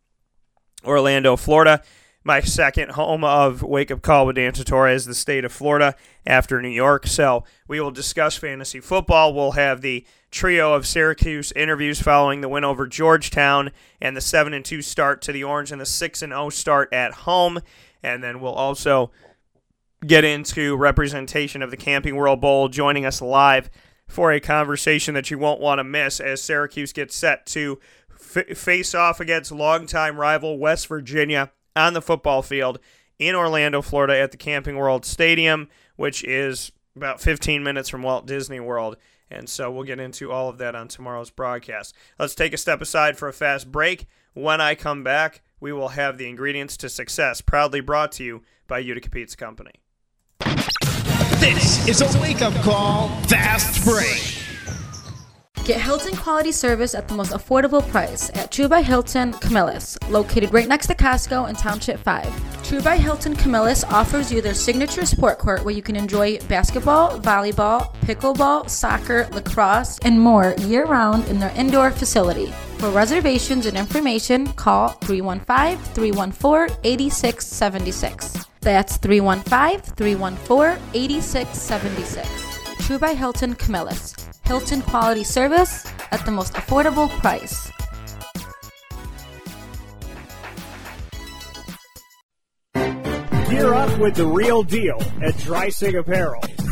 Orlando, Florida. My second home of Wake Up Call with Dan is the state of Florida after New York. So we will discuss fantasy football. We'll have the trio of Syracuse interviews following the win over Georgetown and the 7 and 2 start to the Orange and the 6 and 0 start at home. And then we'll also get into representation of the Camping World Bowl, joining us live for a conversation that you won't want to miss as Syracuse gets set to f- face off against longtime rival West Virginia on the football field in Orlando, Florida at the Camping World Stadium, which is about 15 minutes from Walt Disney World. And so we'll get into all of that on tomorrow's broadcast. Let's take a step aside for a fast break. When I come back, we will have the ingredients to success, proudly brought to you by Utica Pizza Company. This is a wake up call, fast break. Get Hilton quality service at the most affordable price at True by Hilton Camillus, located right next to Costco in Township 5. True by Hilton Camillus offers you their signature sport court where you can enjoy basketball, volleyball, pickleball, soccer, lacrosse, and more year round in their indoor facility. For reservations and information, call 315 314 8676. That's 315 314 8676. True by Hilton Camillus. Hilton quality service at the most affordable price. Gear up with the real deal at Dreissig Apparel.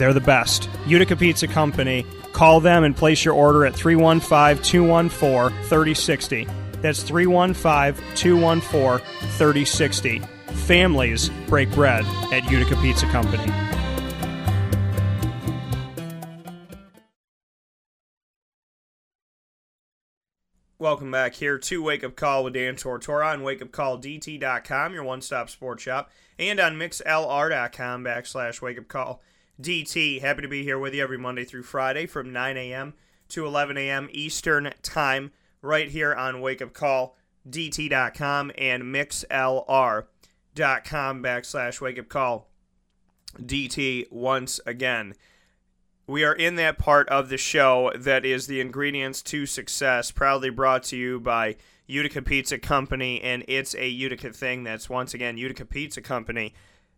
they're the best. Utica Pizza Company. Call them and place your order at 315 214 3060. That's 315 214 3060. Families break bread at Utica Pizza Company. Welcome back here to Wake Up Call with Dan Tortora on wakeupcalldt.com, your one stop sports shop, and on mixlr.com backslash wake up call DT. Happy to be here with you every Monday through Friday from 9 a.m. to 11 a.m. Eastern Time, right here on Wake Up Call, DT.com and mixlr.com backslash wake up call DT once again. We are in that part of the show that is the ingredients to success, proudly brought to you by Utica Pizza Company, and it's a Utica thing. That's once again Utica Pizza Company,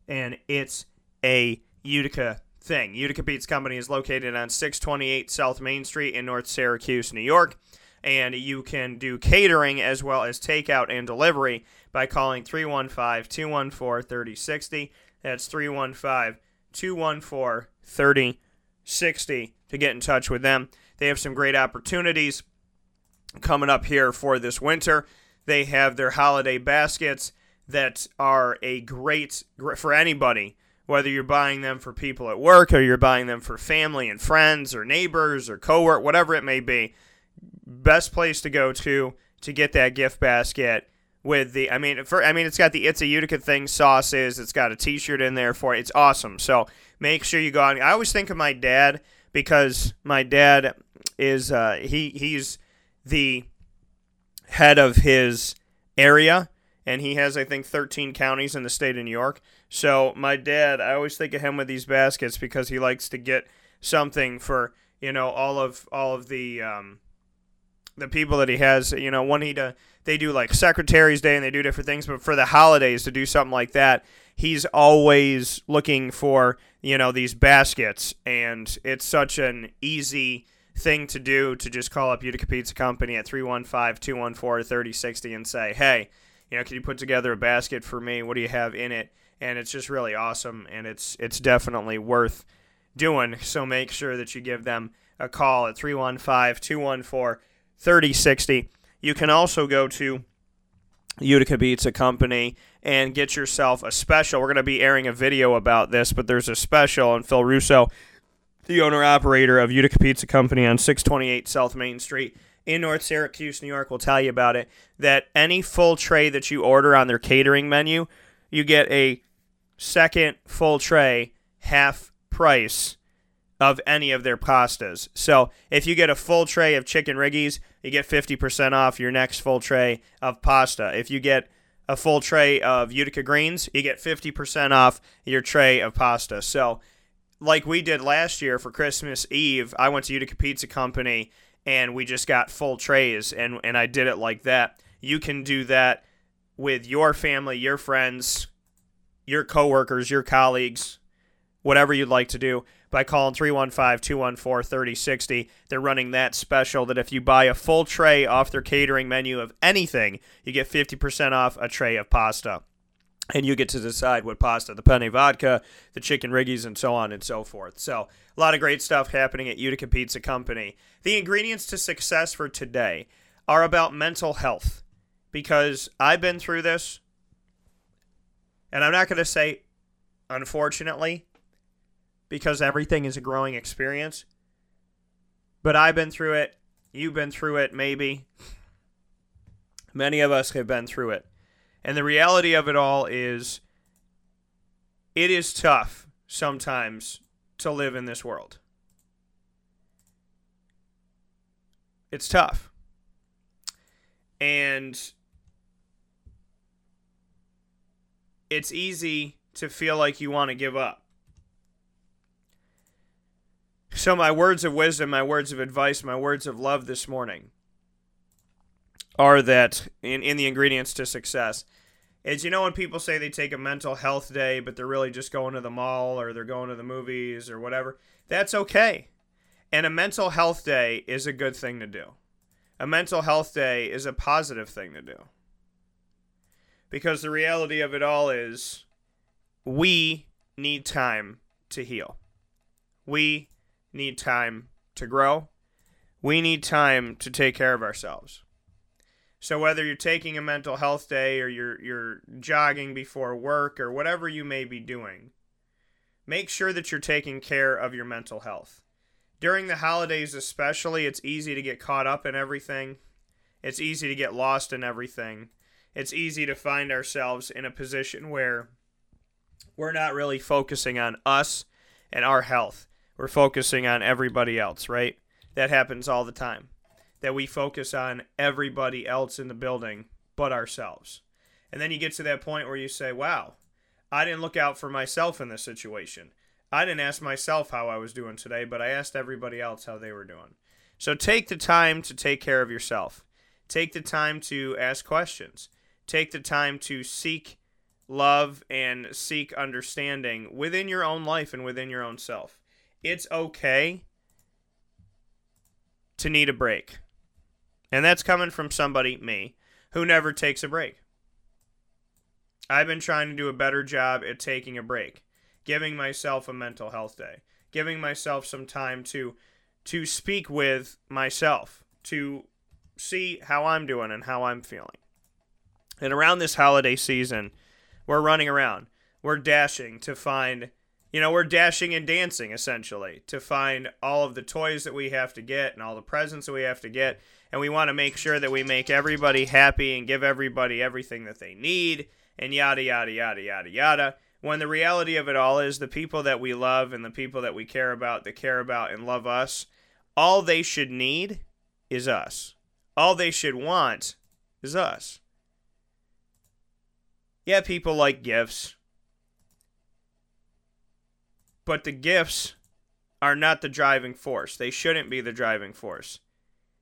and it's a Utica thing. Utica Pizza Company is located on 628 South Main Street in North Syracuse, New York, and you can do catering as well as takeout and delivery by calling 315 214 3060. That's 315 214 3060. to get in touch with them. They have some great opportunities coming up here for this winter. They have their holiday baskets that are a great for anybody, whether you're buying them for people at work or you're buying them for family and friends or neighbors or cowork, whatever it may be. Best place to go to to get that gift basket with the I mean for I mean it's got the it's a Utica thing sauces, it's got a t-shirt in there for it. It's awesome. So make sure you go on. I always think of my dad because my dad is uh, he he's the head of his area and he has I think 13 counties in the state of New York. So my dad, I always think of him with these baskets because he likes to get something for, you know, all of all of the um the people that he has, you know, when he to, they do like Secretary's Day and they do different things, but for the holidays to do something like that, he's always looking for, you know, these baskets and it's such an easy thing to do to just call up Utica Pizza Company at 315-214-3060 and say, "Hey, you know, can you put together a basket for me? What do you have in it?" And it's just really awesome and it's it's definitely worth doing. So make sure that you give them a call at 315 214 3060. You can also go to Utica Pizza Company and get yourself a special. We're going to be airing a video about this, but there's a special, and Phil Russo, the owner operator of Utica Pizza Company on 628 South Main Street in North Syracuse, New York, will tell you about it. That any full tray that you order on their catering menu, you get a second full tray half price of any of their pastas. So if you get a full tray of chicken riggies, you get 50% off your next full tray of pasta. If you get a full tray of Utica greens, you get 50% off your tray of pasta. So, like we did last year for Christmas Eve, I went to Utica Pizza Company and we just got full trays and, and I did it like that. You can do that with your family, your friends, your coworkers, your colleagues, whatever you'd like to do. by calling 315-214-3060. They're running that special that if you buy a full tray off their catering menu of anything, you get 50% off a tray of pasta. And you get to decide what pasta, the penne vodka, the chicken riggies, and so on and so forth. So, a lot of great stuff happening at Utica Pizza Company. The ingredients to success for today are about mental health because I've been through this. And I'm not going to say, unfortunately, because everything is a growing experience. But I've been through it. You've been through it, maybe. Many of us have been through it. And the reality of it all is it is tough sometimes to live in this world. It's tough. And it's easy to feel like you want to give up. So, my words of wisdom, my words of advice, my words of love this morning are that in, in the ingredients to success is you know when people say they take a mental health day, but they're really just going to the mall or they're going to the movies or whatever, that's okay. And a mental health day is a good thing to do. A mental health day is a positive thing to do. Because the reality of it all is we need time to heal. We need time to grow. We need time to take care of ourselves. So whether you're taking a mental health day or you're you're jogging before work or whatever you may be doing, make sure that you're taking care of your mental health. During the holidays especially, it's easy to get caught up in everything. It's easy to get lost in everything. It's easy to find ourselves in a position where we're not really focusing on us and our health. We're focusing on everybody else, right? That happens all the time. That we focus on everybody else in the building but ourselves. And then you get to that point where you say, wow, I didn't look out for myself in this situation. I didn't ask myself how I was doing today, but I asked everybody else how they were doing. So take the time to take care of yourself. Take the time to ask questions. Take the time to seek love and seek understanding within your own life and within your own self. It's okay to need a break. And that's coming from somebody, me, who never takes a break. I've been trying to do a better job at taking a break, giving myself a mental health day, giving myself some time to to speak with myself, to see how I'm doing and how I'm feeling. And around this holiday season, we're running around. We're dashing to find, you know, we're dashing and dancing essentially to find all of the toys that we have to get and all the presents that we have to get. And we want to make sure that we make everybody happy and give everybody everything that they need and yada, yada, yada, yada, yada. When the reality of it all is the people that we love and the people that we care about, that care about and love us, all they should need is us. All they should want is us. Yeah, people like gifts. But the gifts are not the driving force. They shouldn't be the driving force.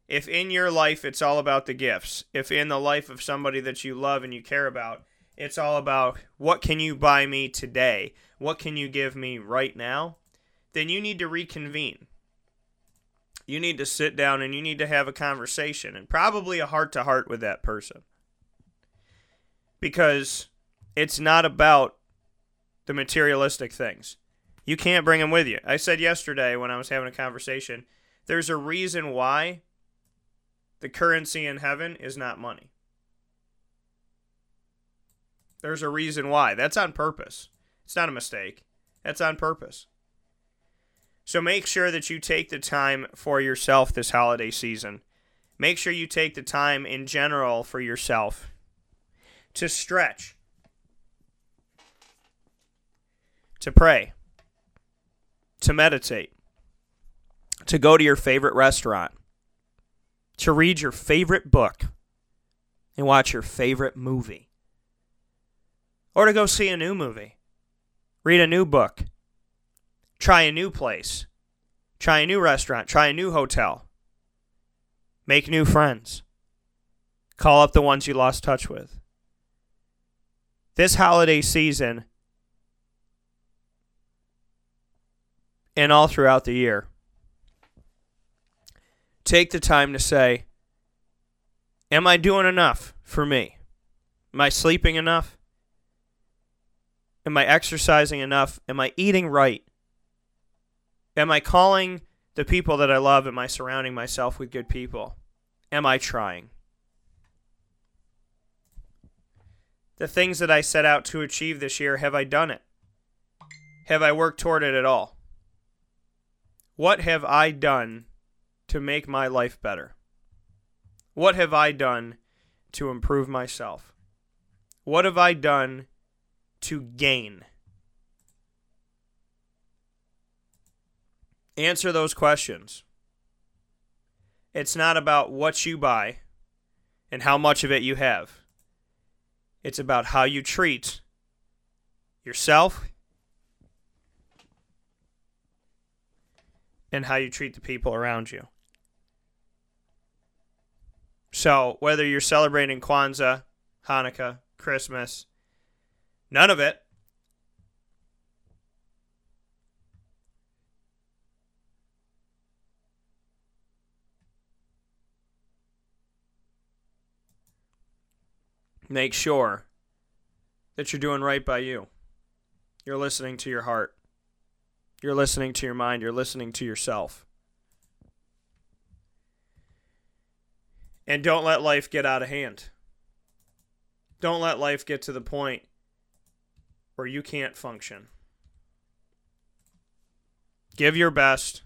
If in your life it's all about the gifts, if in the life of somebody that you love and you care about, it's all about what can you buy me today? What can you give me right now? Then you need to reconvene. You need to sit down and you need to have a conversation and probably a heart to heart with that person. Because it's not about the materialistic things. You can't bring them with you. I said yesterday when I was having a conversation, there's a reason why the currency in heaven is not money. There's a reason why. That's on purpose. It's not a mistake. That's on purpose. So make sure that you take the time for yourself this holiday season. Make sure you take the time in general for yourself to stretch, to pray, to meditate, to go to your favorite restaurant, to read your favorite book, and watch your favorite movie, or to go see a new movie, read a new book, try a new place, try a new restaurant, try a new hotel, make new friends, call up the ones you lost touch with. This holiday season and all throughout the year, take the time to say, Am I doing enough for me? Am I sleeping enough? Am I exercising enough? Am I eating right? Am I calling the people that I love? Am I surrounding myself with good people? Am I trying? The things that I set out to achieve this year, have I done it? Have I worked toward it at all? What have I done to make my life better? What have I done to improve myself? What have I done to gain? Answer those questions. It's not about what you buy and how much of it you have. It's about how you treat yourself and how you treat the people around you. So, whether you're celebrating Kwanzaa, Hanukkah, Christmas, none of it make sure that you're doing right by you. You're listening to your heart. You're listening to your mind. You're listening to yourself. And don't let life get out of hand. Don't let life get to the point where you can't function. Give your best.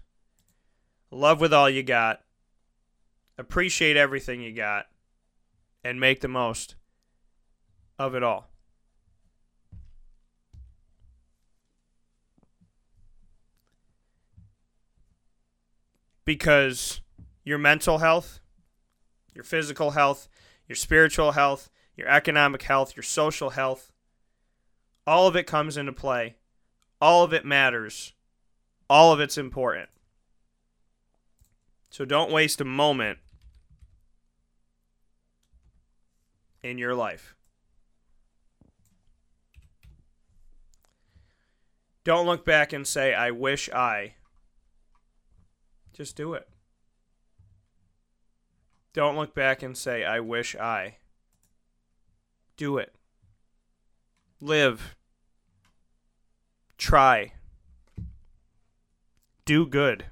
Love with all you got. Appreciate everything you got. And make the most of it all. Because your mental health, your physical health, your spiritual health, your economic health, your social health, all of it comes into play. All of it matters. All of it's important. So don't waste a moment in your life. Don't look back and say, I wish I. Just do it. Don't look back and say, I wish I. Do it. Live. Try. Do good.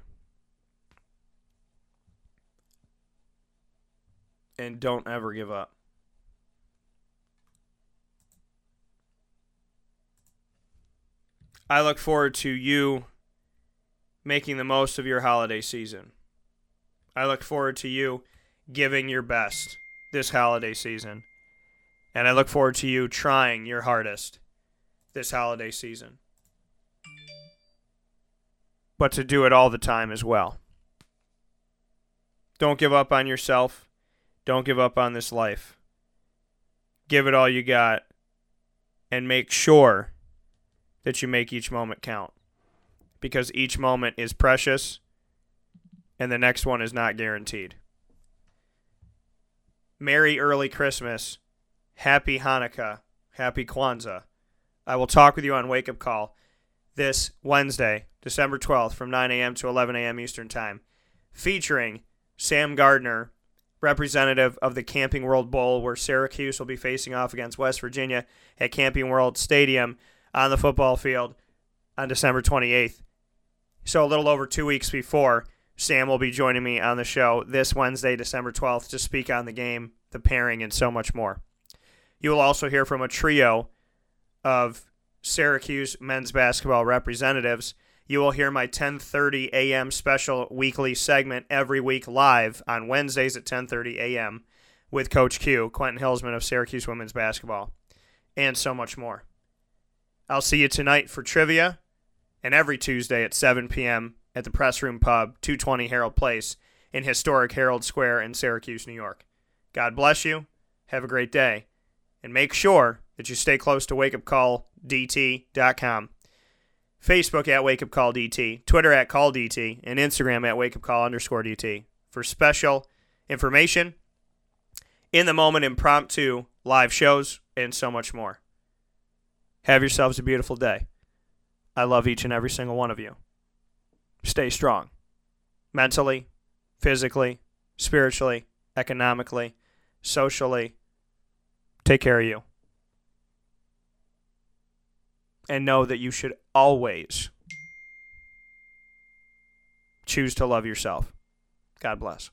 And don't ever give up. I look forward to you making the most of your holiday season. I look forward to you giving your best this holiday season. And I look forward to you trying your hardest this holiday season. But to do it all the time as well. Don't give up on yourself. Don't give up on this life. Give it all you got and make sure that you make each moment count because each moment is precious and the next one is not guaranteed. Merry early Christmas. Happy Hanukkah. Happy Kwanzaa. I will talk with you on Wake Up Call this Wednesday, December 12th from 9 a.m. to 11 a.m. Eastern Time, featuring Sam Gardner, representative of the Camping World Bowl, where Syracuse will be facing off against West Virginia at Camping World Stadium on the football field on December 28th. So, a little over two weeks before, Sam will be joining me on the show this Wednesday, December 12th, to speak on the game, the pairing, and so much more. You will also hear from a trio of Syracuse men's basketball representatives. You will hear my 10:30 a.m. special weekly segment every week live on Wednesdays at 10:30 a.m. with Coach Q, Quentin Hillsman of Syracuse women's basketball, and so much more. I'll see you tonight for trivia and every Tuesday at 7 p.m. at the Press Room Pub, 220 Herald Place in historic Herald Square in Syracuse, New York. God bless you. Have a great day. And make sure that you stay close to wakeupcalldt.com. Facebook at wakeupcalldt, Twitter at calldt, and Instagram at wakeupcall underscore dt for special information, in the moment impromptu live shows, and so much more. Have yourselves a beautiful day. I love each and every single one of you. stay strong mentally, physically, spiritually, economically, socially. Take care of you. And know that you should always choose to love yourself. God bless.